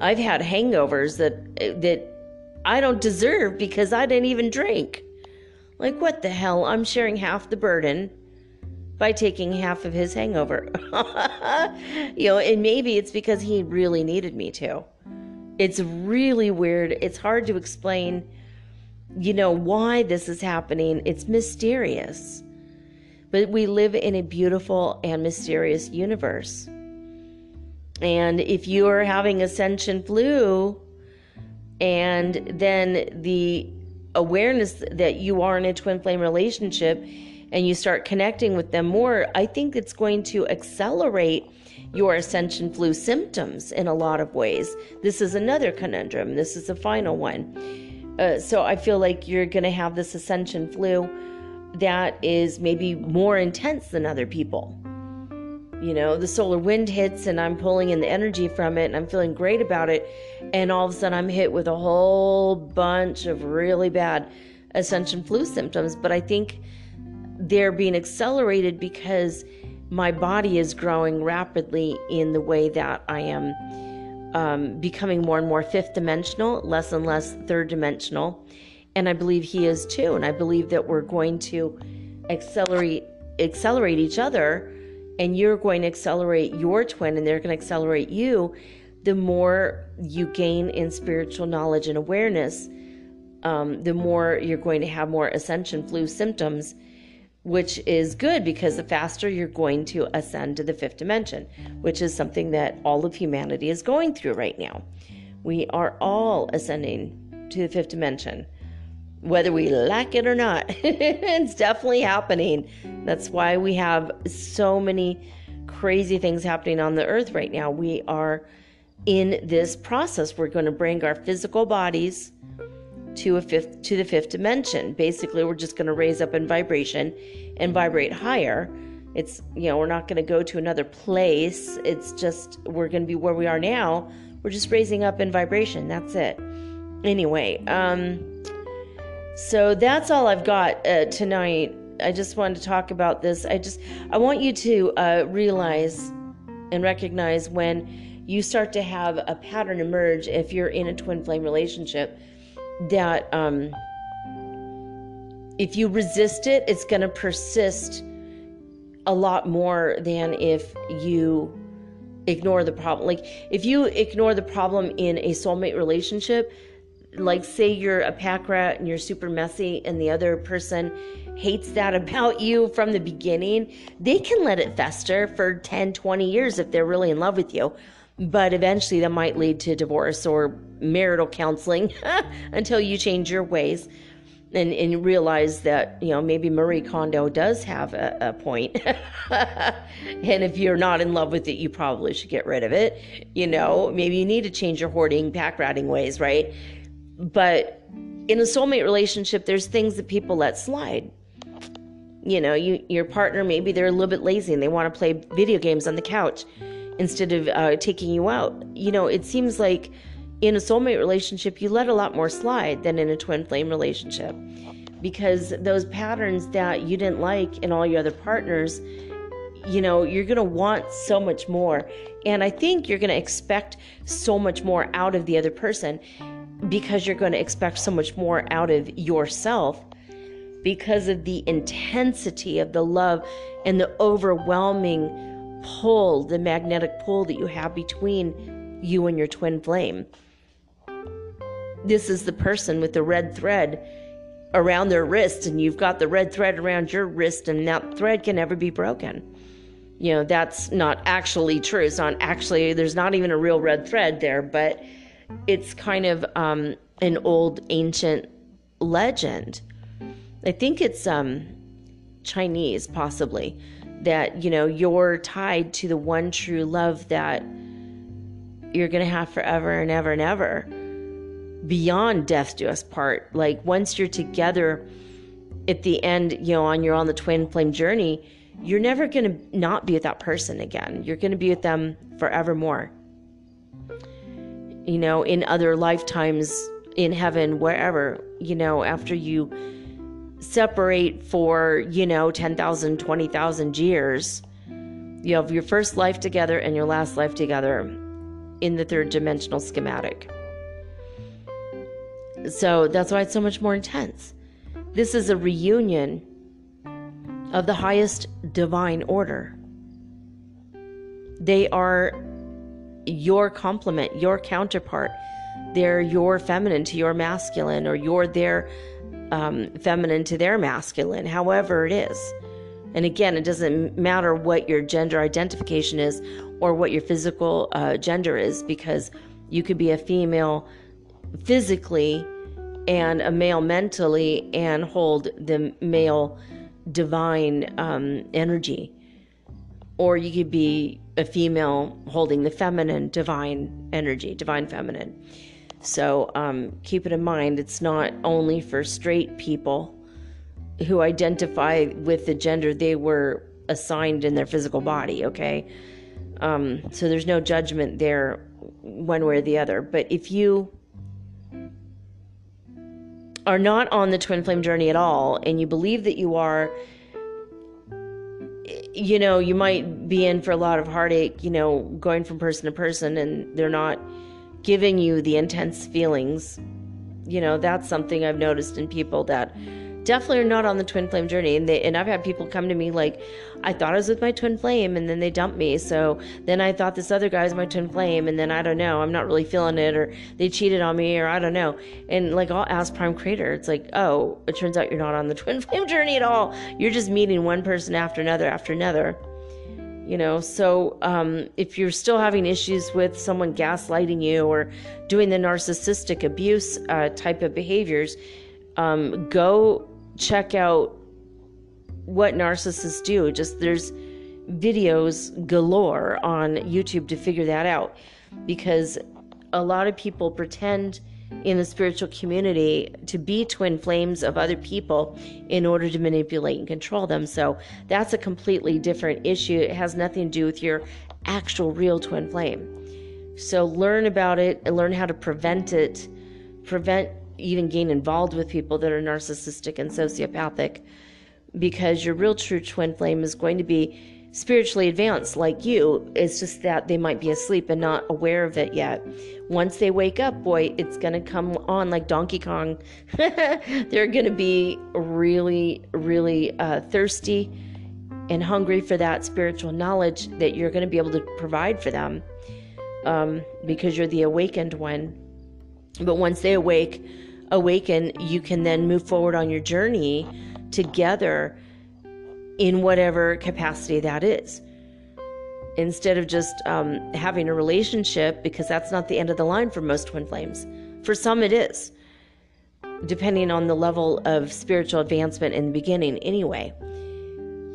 I've had hangovers that that I don't deserve because I didn't even drink. Like what the hell? I'm sharing half the burden by taking half of his hangover. (laughs) you know, and maybe it's because he really needed me to. It's really weird. It's hard to explain, you know, why this is happening. It's mysterious. But we live in a beautiful and mysterious universe. And if you are having ascension flu, and then the awareness that you are in a twin flame relationship and you start connecting with them more, I think it's going to accelerate your ascension flu symptoms in a lot of ways. This is another conundrum. This is the final one. Uh, so I feel like you're going to have this ascension flu that is maybe more intense than other people. You know, the solar wind hits and I'm pulling in the energy from it and I'm feeling great about it. And all of a sudden I'm hit with a whole bunch of really bad ascension flu symptoms. But I think they're being accelerated because my body is growing rapidly in the way that I am um, becoming more and more fifth dimensional, less and less third dimensional. And I believe he is too. And I believe that we're going to accelerate accelerate each other and you're going to accelerate your twin and they're going to accelerate you the more you gain in spiritual knowledge and awareness um, the more you're going to have more ascension flu symptoms which is good because the mm-hmm. faster you're going to ascend to the fifth dimension which is something that all of humanity is going through right now we are all ascending to the fifth dimension whether we like it or not. (laughs) it's definitely happening. That's why we have so many crazy things happening on the earth right now. We are in this process. We're going to bring our physical bodies to a fifth to the fifth dimension. Basically, we're just going to raise up in vibration and vibrate higher. It's, you know, we're not going to go to another place. It's just we're going to be where we are now. We're just raising up in vibration. That's it. Anyway, um so that's all I've got uh, tonight. I just wanted to talk about this. I just I want you to uh, realize and recognize when you start to have a pattern emerge if you're in a twin flame relationship that um, if you resist it, it's going to persist a lot more than if you ignore the problem. Like if you ignore the problem in a soulmate relationship, like say you're a pack rat and you're super messy and the other person hates that (laughs) about you from the beginning they can let it fester for 10 20 years if they're really in love with you but eventually that might lead to divorce or marital counseling (laughs) until you change your ways and, and realize that you know maybe Marie Kondo does have a, a point. (laughs) and if you're not in love with it, you probably should get rid of it. You know, maybe you need to change your hoarding, pack ratting ways, right? But in a soulmate relationship, there's things that people let slide. You know, you your partner maybe they're a little bit lazy and they want to play video games on the couch instead of uh, taking you out. You know, it seems like in a soulmate relationship, you let a lot more slide than in a twin flame relationship because those patterns that you didn't like in all your other partners, you know, you're going to want so much more. And I think you're going to expect so much more out of the other person because you're going to expect so much more out of yourself because of the intensity of the love and the overwhelming pull, the magnetic pull that you have between you and your twin flame. This is the person with the red thread around their wrist, and you've got the red thread around your wrist, and that thread can never be broken. You know, that's not actually true. It's not actually, there's not even a real red thread there, but it's kind of um, an old ancient legend. I think it's um, Chinese, possibly, that you know you're tied to the one true love that you're gonna have forever and ever and ever, beyond death do us part. Like once you're together, at the end, you know, on you're on the twin flame journey, you're never gonna not be with that person again. You're gonna be with them forevermore you know, in other lifetimes in heaven, wherever, you know, after you separate for, you know, 10,000, 20,000 years, you have your first life together and your last life together in the third dimensional schematic. So that's why it's so much more intense. This is a reunion of the highest divine order. They are your complement, your counterpart. They're your feminine to your masculine, or you're their um, feminine to their masculine, however it is. And again, it doesn't matter what your gender identification is or what your physical uh, gender is, because you could be a female physically and a male mentally and hold the male divine um, energy. Or you could be a female holding the feminine divine energy, divine feminine. So um, keep it in mind, it's not only for straight people who identify with the gender they were assigned in their physical body, okay? Um, so there's no judgment there one way or the other. But if you are not on the twin flame journey at all and you believe that you are, you know, you might be in for a lot of heartache, you know, going from person to person and they're not giving you the intense feelings. You know, that's something I've noticed in people that definitely are not on the twin flame journey. And they and I've had people come to me like, I thought I was with my twin flame, and then they dumped me. So then I thought this other guy was my twin flame, and then I don't know, I'm not really feeling it, or they cheated on me, or I don't know. And like I'll ask Prime Creator, it's like, oh, it turns out you're not on the (laughs) twin flame journey at all. You're just meeting one person after another after another you know so um, if you're still having issues with someone gaslighting you or doing the narcissistic abuse uh, type of behaviors um, go check out what narcissists do. Just there's videos galore on YouTube to figure that out because a lot of people pretend in the spiritual community to be twin flames of other people in order to manipulate and control them. So that's a completely different issue. It has nothing to do with your actual real twin flame. So learn about it and learn how to prevent it, prevent even gain involved with people that are narcissistic and sociopathic because your real true twin flame is going to be spiritually advanced like you. It's just that they might be asleep and not aware of it yet. Once they wake up, boy, it's going to come on like Donkey Kong. (laughs) They're going to be really, really uh, thirsty and hungry for that spiritual knowledge that you're going to be able to provide for them um, because you're the awakened one. But once they awake, awaken, you can then move forward on your journey together in whatever capacity that is. Instead of just um, having a relationship, because that's not the end of the line for most twin flames. For some, it is, depending on the level of spiritual advancement in the beginning, anyway.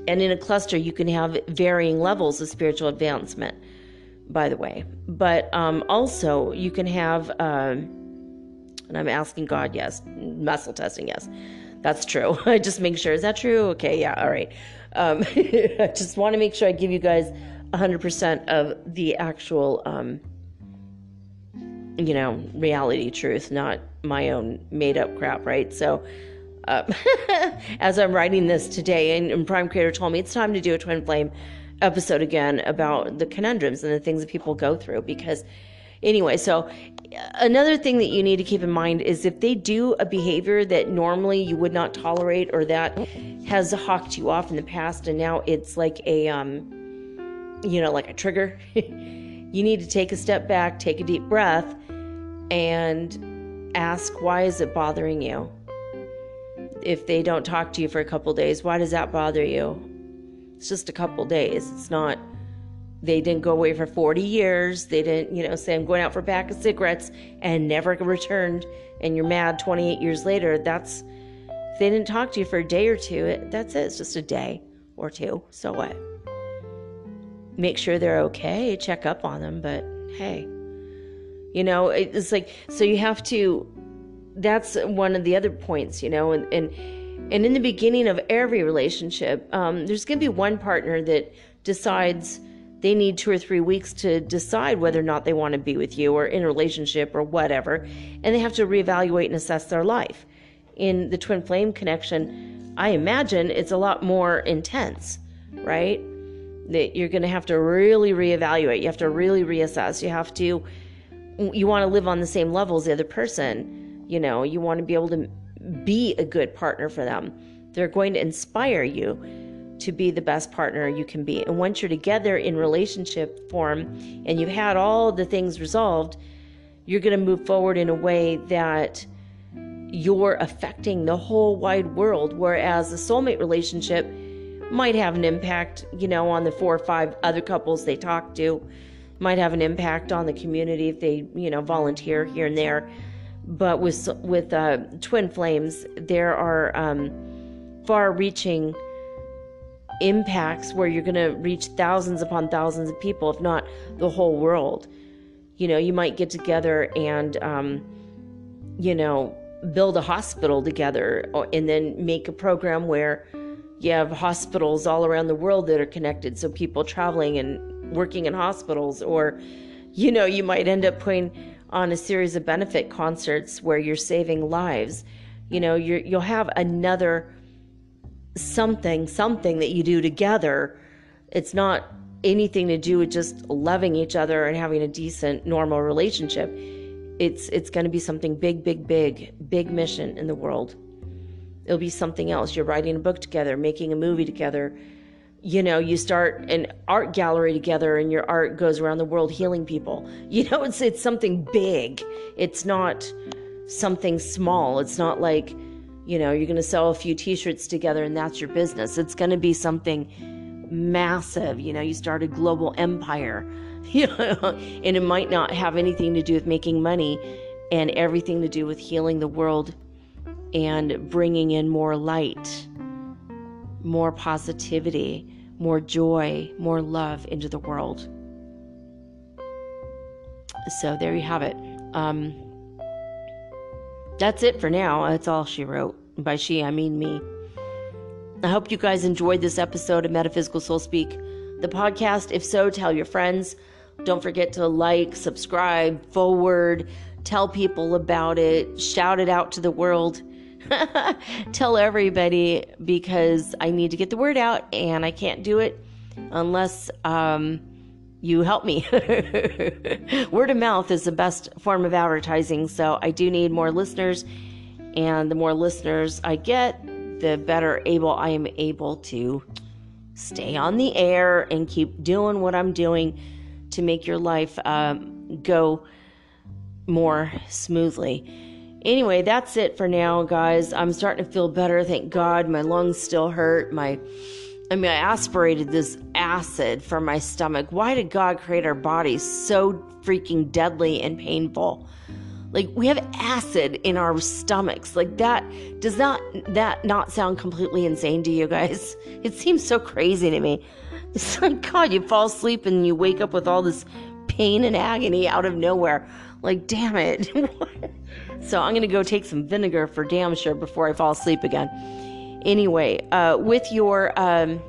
And in a cluster, you can have varying levels of spiritual advancement, by the way. But um, also, you can have. Uh, and I'm asking God, yes. Muscle testing, yes. That's true. (laughs) I just make sure. Is that true? Okay, yeah, all right. Um, (laughs) I just want to make sure I give you guys 100% of the actual, um, you know, reality truth, not my own made up crap, right? So, uh, (laughs) as I'm writing this today, and, and Prime Creator told me it's time to do a Twin Flame episode again about the conundrums and the things that people go through because anyway, so another thing that you need to keep in mind is if they do a behavior that normally you would not tolerate or that has hawked you off in the past and now it's like a um you know like a trigger (laughs) you need to take a step back take a deep breath and ask why is it bothering you? If they don't talk to you for a couple days why does that bother you? It's just a couple days. It's not they didn't go away for 40 years. They didn't, you know, say, I'm going out for a pack of cigarettes and never returned. And you're mad 28 years later. That's, if they didn't talk to you for a day or two, it, that's it. It's just a day or two. So what? Make sure they're okay, check up on them. But hey, you know, it's like, so you have to, that's one of the other points, you know, and, and, and in the beginning of every relationship, um, there's going to be one partner that decides, they need two or three weeks to decide whether or not they want to be with you or in a relationship or whatever. And they have to reevaluate and assess their life. In the twin flame connection, I imagine it's a lot more intense, right? That you're going to have to really reevaluate. You have to really reassess. You have to, you want to live on the same level as the other person. You know, you want to be able to be a good partner for them. They're going to inspire you to be the best partner you can be. And once you're together in relationship form and you've had all the things resolved, you're going to move forward in a way that you're affecting the whole wide world. Whereas a soulmate relationship might have an impact, you know, on the four or five other couples they talk to, might have an impact on the community if they, you know, volunteer here and there. But with with uh, twin flames, there are um, far-reaching impacts where you're going to reach thousands upon thousands of people, if not the whole world. You know, you might get together and, um, you know, build a hospital together and then make a program where you have hospitals all around the world that are connected. So people traveling and working in hospitals, or, you know, you might end up putting on a series of benefit concerts where you're saving lives. You know, you you'll have another something, something that you do together. It's not anything to do with just loving each other and having a decent, normal relationship. It's it's going to be something big, big, big, big mission in the world. It'll be something else. You're writing a book together, making a movie together. You know, you start an art gallery together and your art goes around the world healing people. (laughs) You know, it's it's something big. It's not something small. It's not like, you know, you're going to sell a few t-shirts together and that's your business. It's going to be something massive. You know, you start a global empire. (laughs) You know, and it might not have anything to do with making money and everything to do with healing the world and bringing in more light, more positivity, more joy, more love into the world. So there you have it. Um, that's it for now. That's all she wrote. By she, I mean me. I hope you guys enjoyed this episode of Metaphysical Soul Speak, the podcast. If so, tell your friends. Don't forget to like, subscribe, forward, tell people about it, shout it out to the world. (laughs) tell everybody because I need to get the word out and I can't do it unless um, you help me. (laughs) word of mouth is the best form of advertising, so I do need more listeners. And the more listeners I get, the better able I am able to stay on the air and keep doing what I'm doing to make your life um, go more smoothly. Anyway, that's it for now, guys. I'm starting to feel better. Thank God. My lungs still hurt. My I mean, I aspirated this acid from my stomach. Why did God create our bodies so freaking deadly and painful? Like we have acid in our stomachs. Like that does not that not sound completely insane to you guys? (laughs) It seems so crazy to me. It's (laughs) like God, you fall asleep and you wake up with all this pain and agony out of nowhere. Like, damn it. (laughs) So I'm to go take some vinegar for damn sure before I fall asleep again. Anyway, uh, with your, um,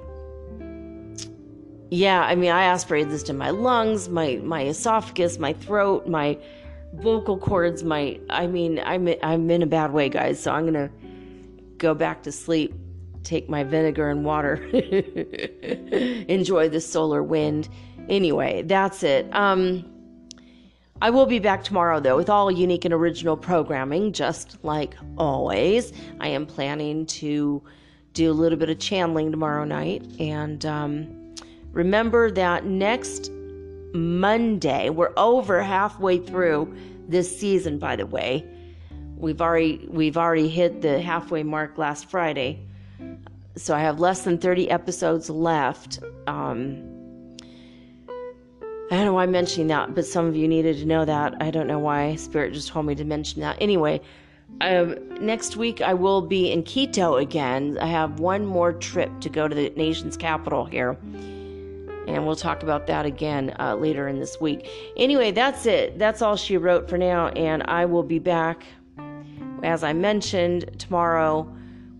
yeah, I mean, I aspirated this to my lungs, my my esophagus, my throat, my vocal cords, my. I mean, I'm I'm in a bad way, guys. So I'm gonna go back to sleep, take my vinegar and water, (laughs) enjoy the solar wind. Anyway, that's it. Um, I will be back tomorrow, though, with all unique and original programming, just like always. I am planning to do a little bit of channeling tomorrow night. And um, remember that next Monday, we're over halfway through this season, by the way. We've already we've already hit the halfway mark last Friday, so I have less than 30 episodes left. Um, I don't know why I'm mentioning that, but some of you needed to know that. I don't know why Spirit just told me to mention that. Anyway, um, next week I will be in Quito again. I have one more trip to go to the nation's capital here. And we'll talk about that again uh, later in this week. Anyway, that's it. That's all she wrote for now. And I will be back, as I mentioned, tomorrow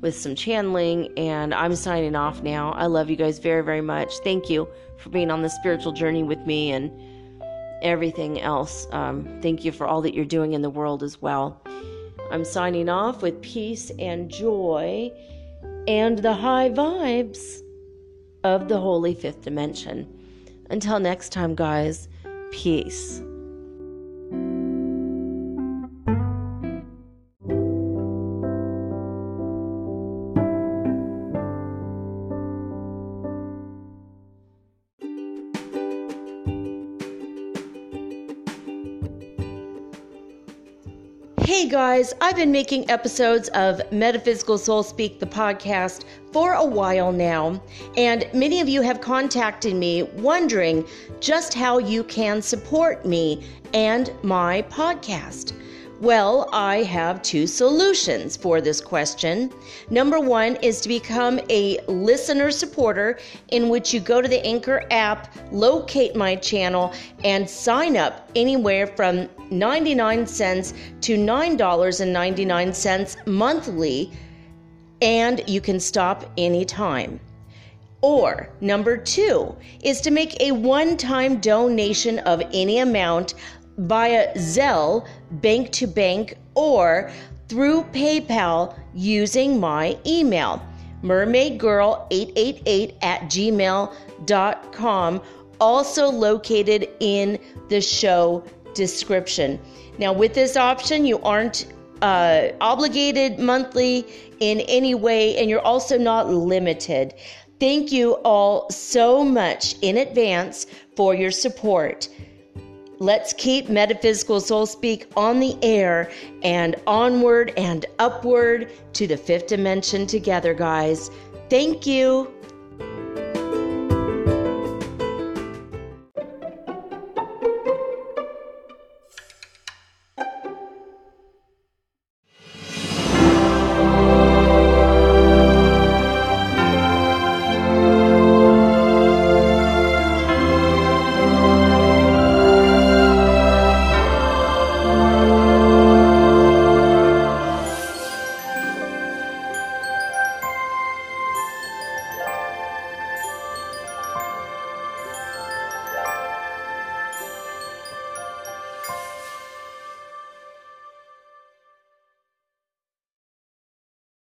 with some channeling. And I'm signing off now. I love you guys very, very much. Thank you for being on the spiritual journey with me and everything else. Um, thank you for all that you're doing in the world as well. I'm signing off with peace and joy and the high vibes of the Holy Fifth Dimension. Until next time, guys, peace. Hey guys, I've been making episodes of Metaphysical Soul Speak, the podcast, for a while now, and many of you have contacted me wondering just how you can support me and my podcast. Well, I have two solutions for this question. Number one is to become a listener supporter, in which you go to the Anchor app, locate my channel, and sign up anywhere from 99 cents to $9.99 monthly, and you can stop anytime. Or number two is to make a one time donation of any amount via Zelle, bank to bank, or through PayPal using my email, mermaidgirl888 at gmail.com, also located in the show description. Now, with this option, you aren't uh, obligated monthly in any way, and you're also not limited. Thank you all so much in advance for your support. Let's keep Metaphysical Soul Speak on the air and onward and upward to the fifth dimension together, guys. Thank you.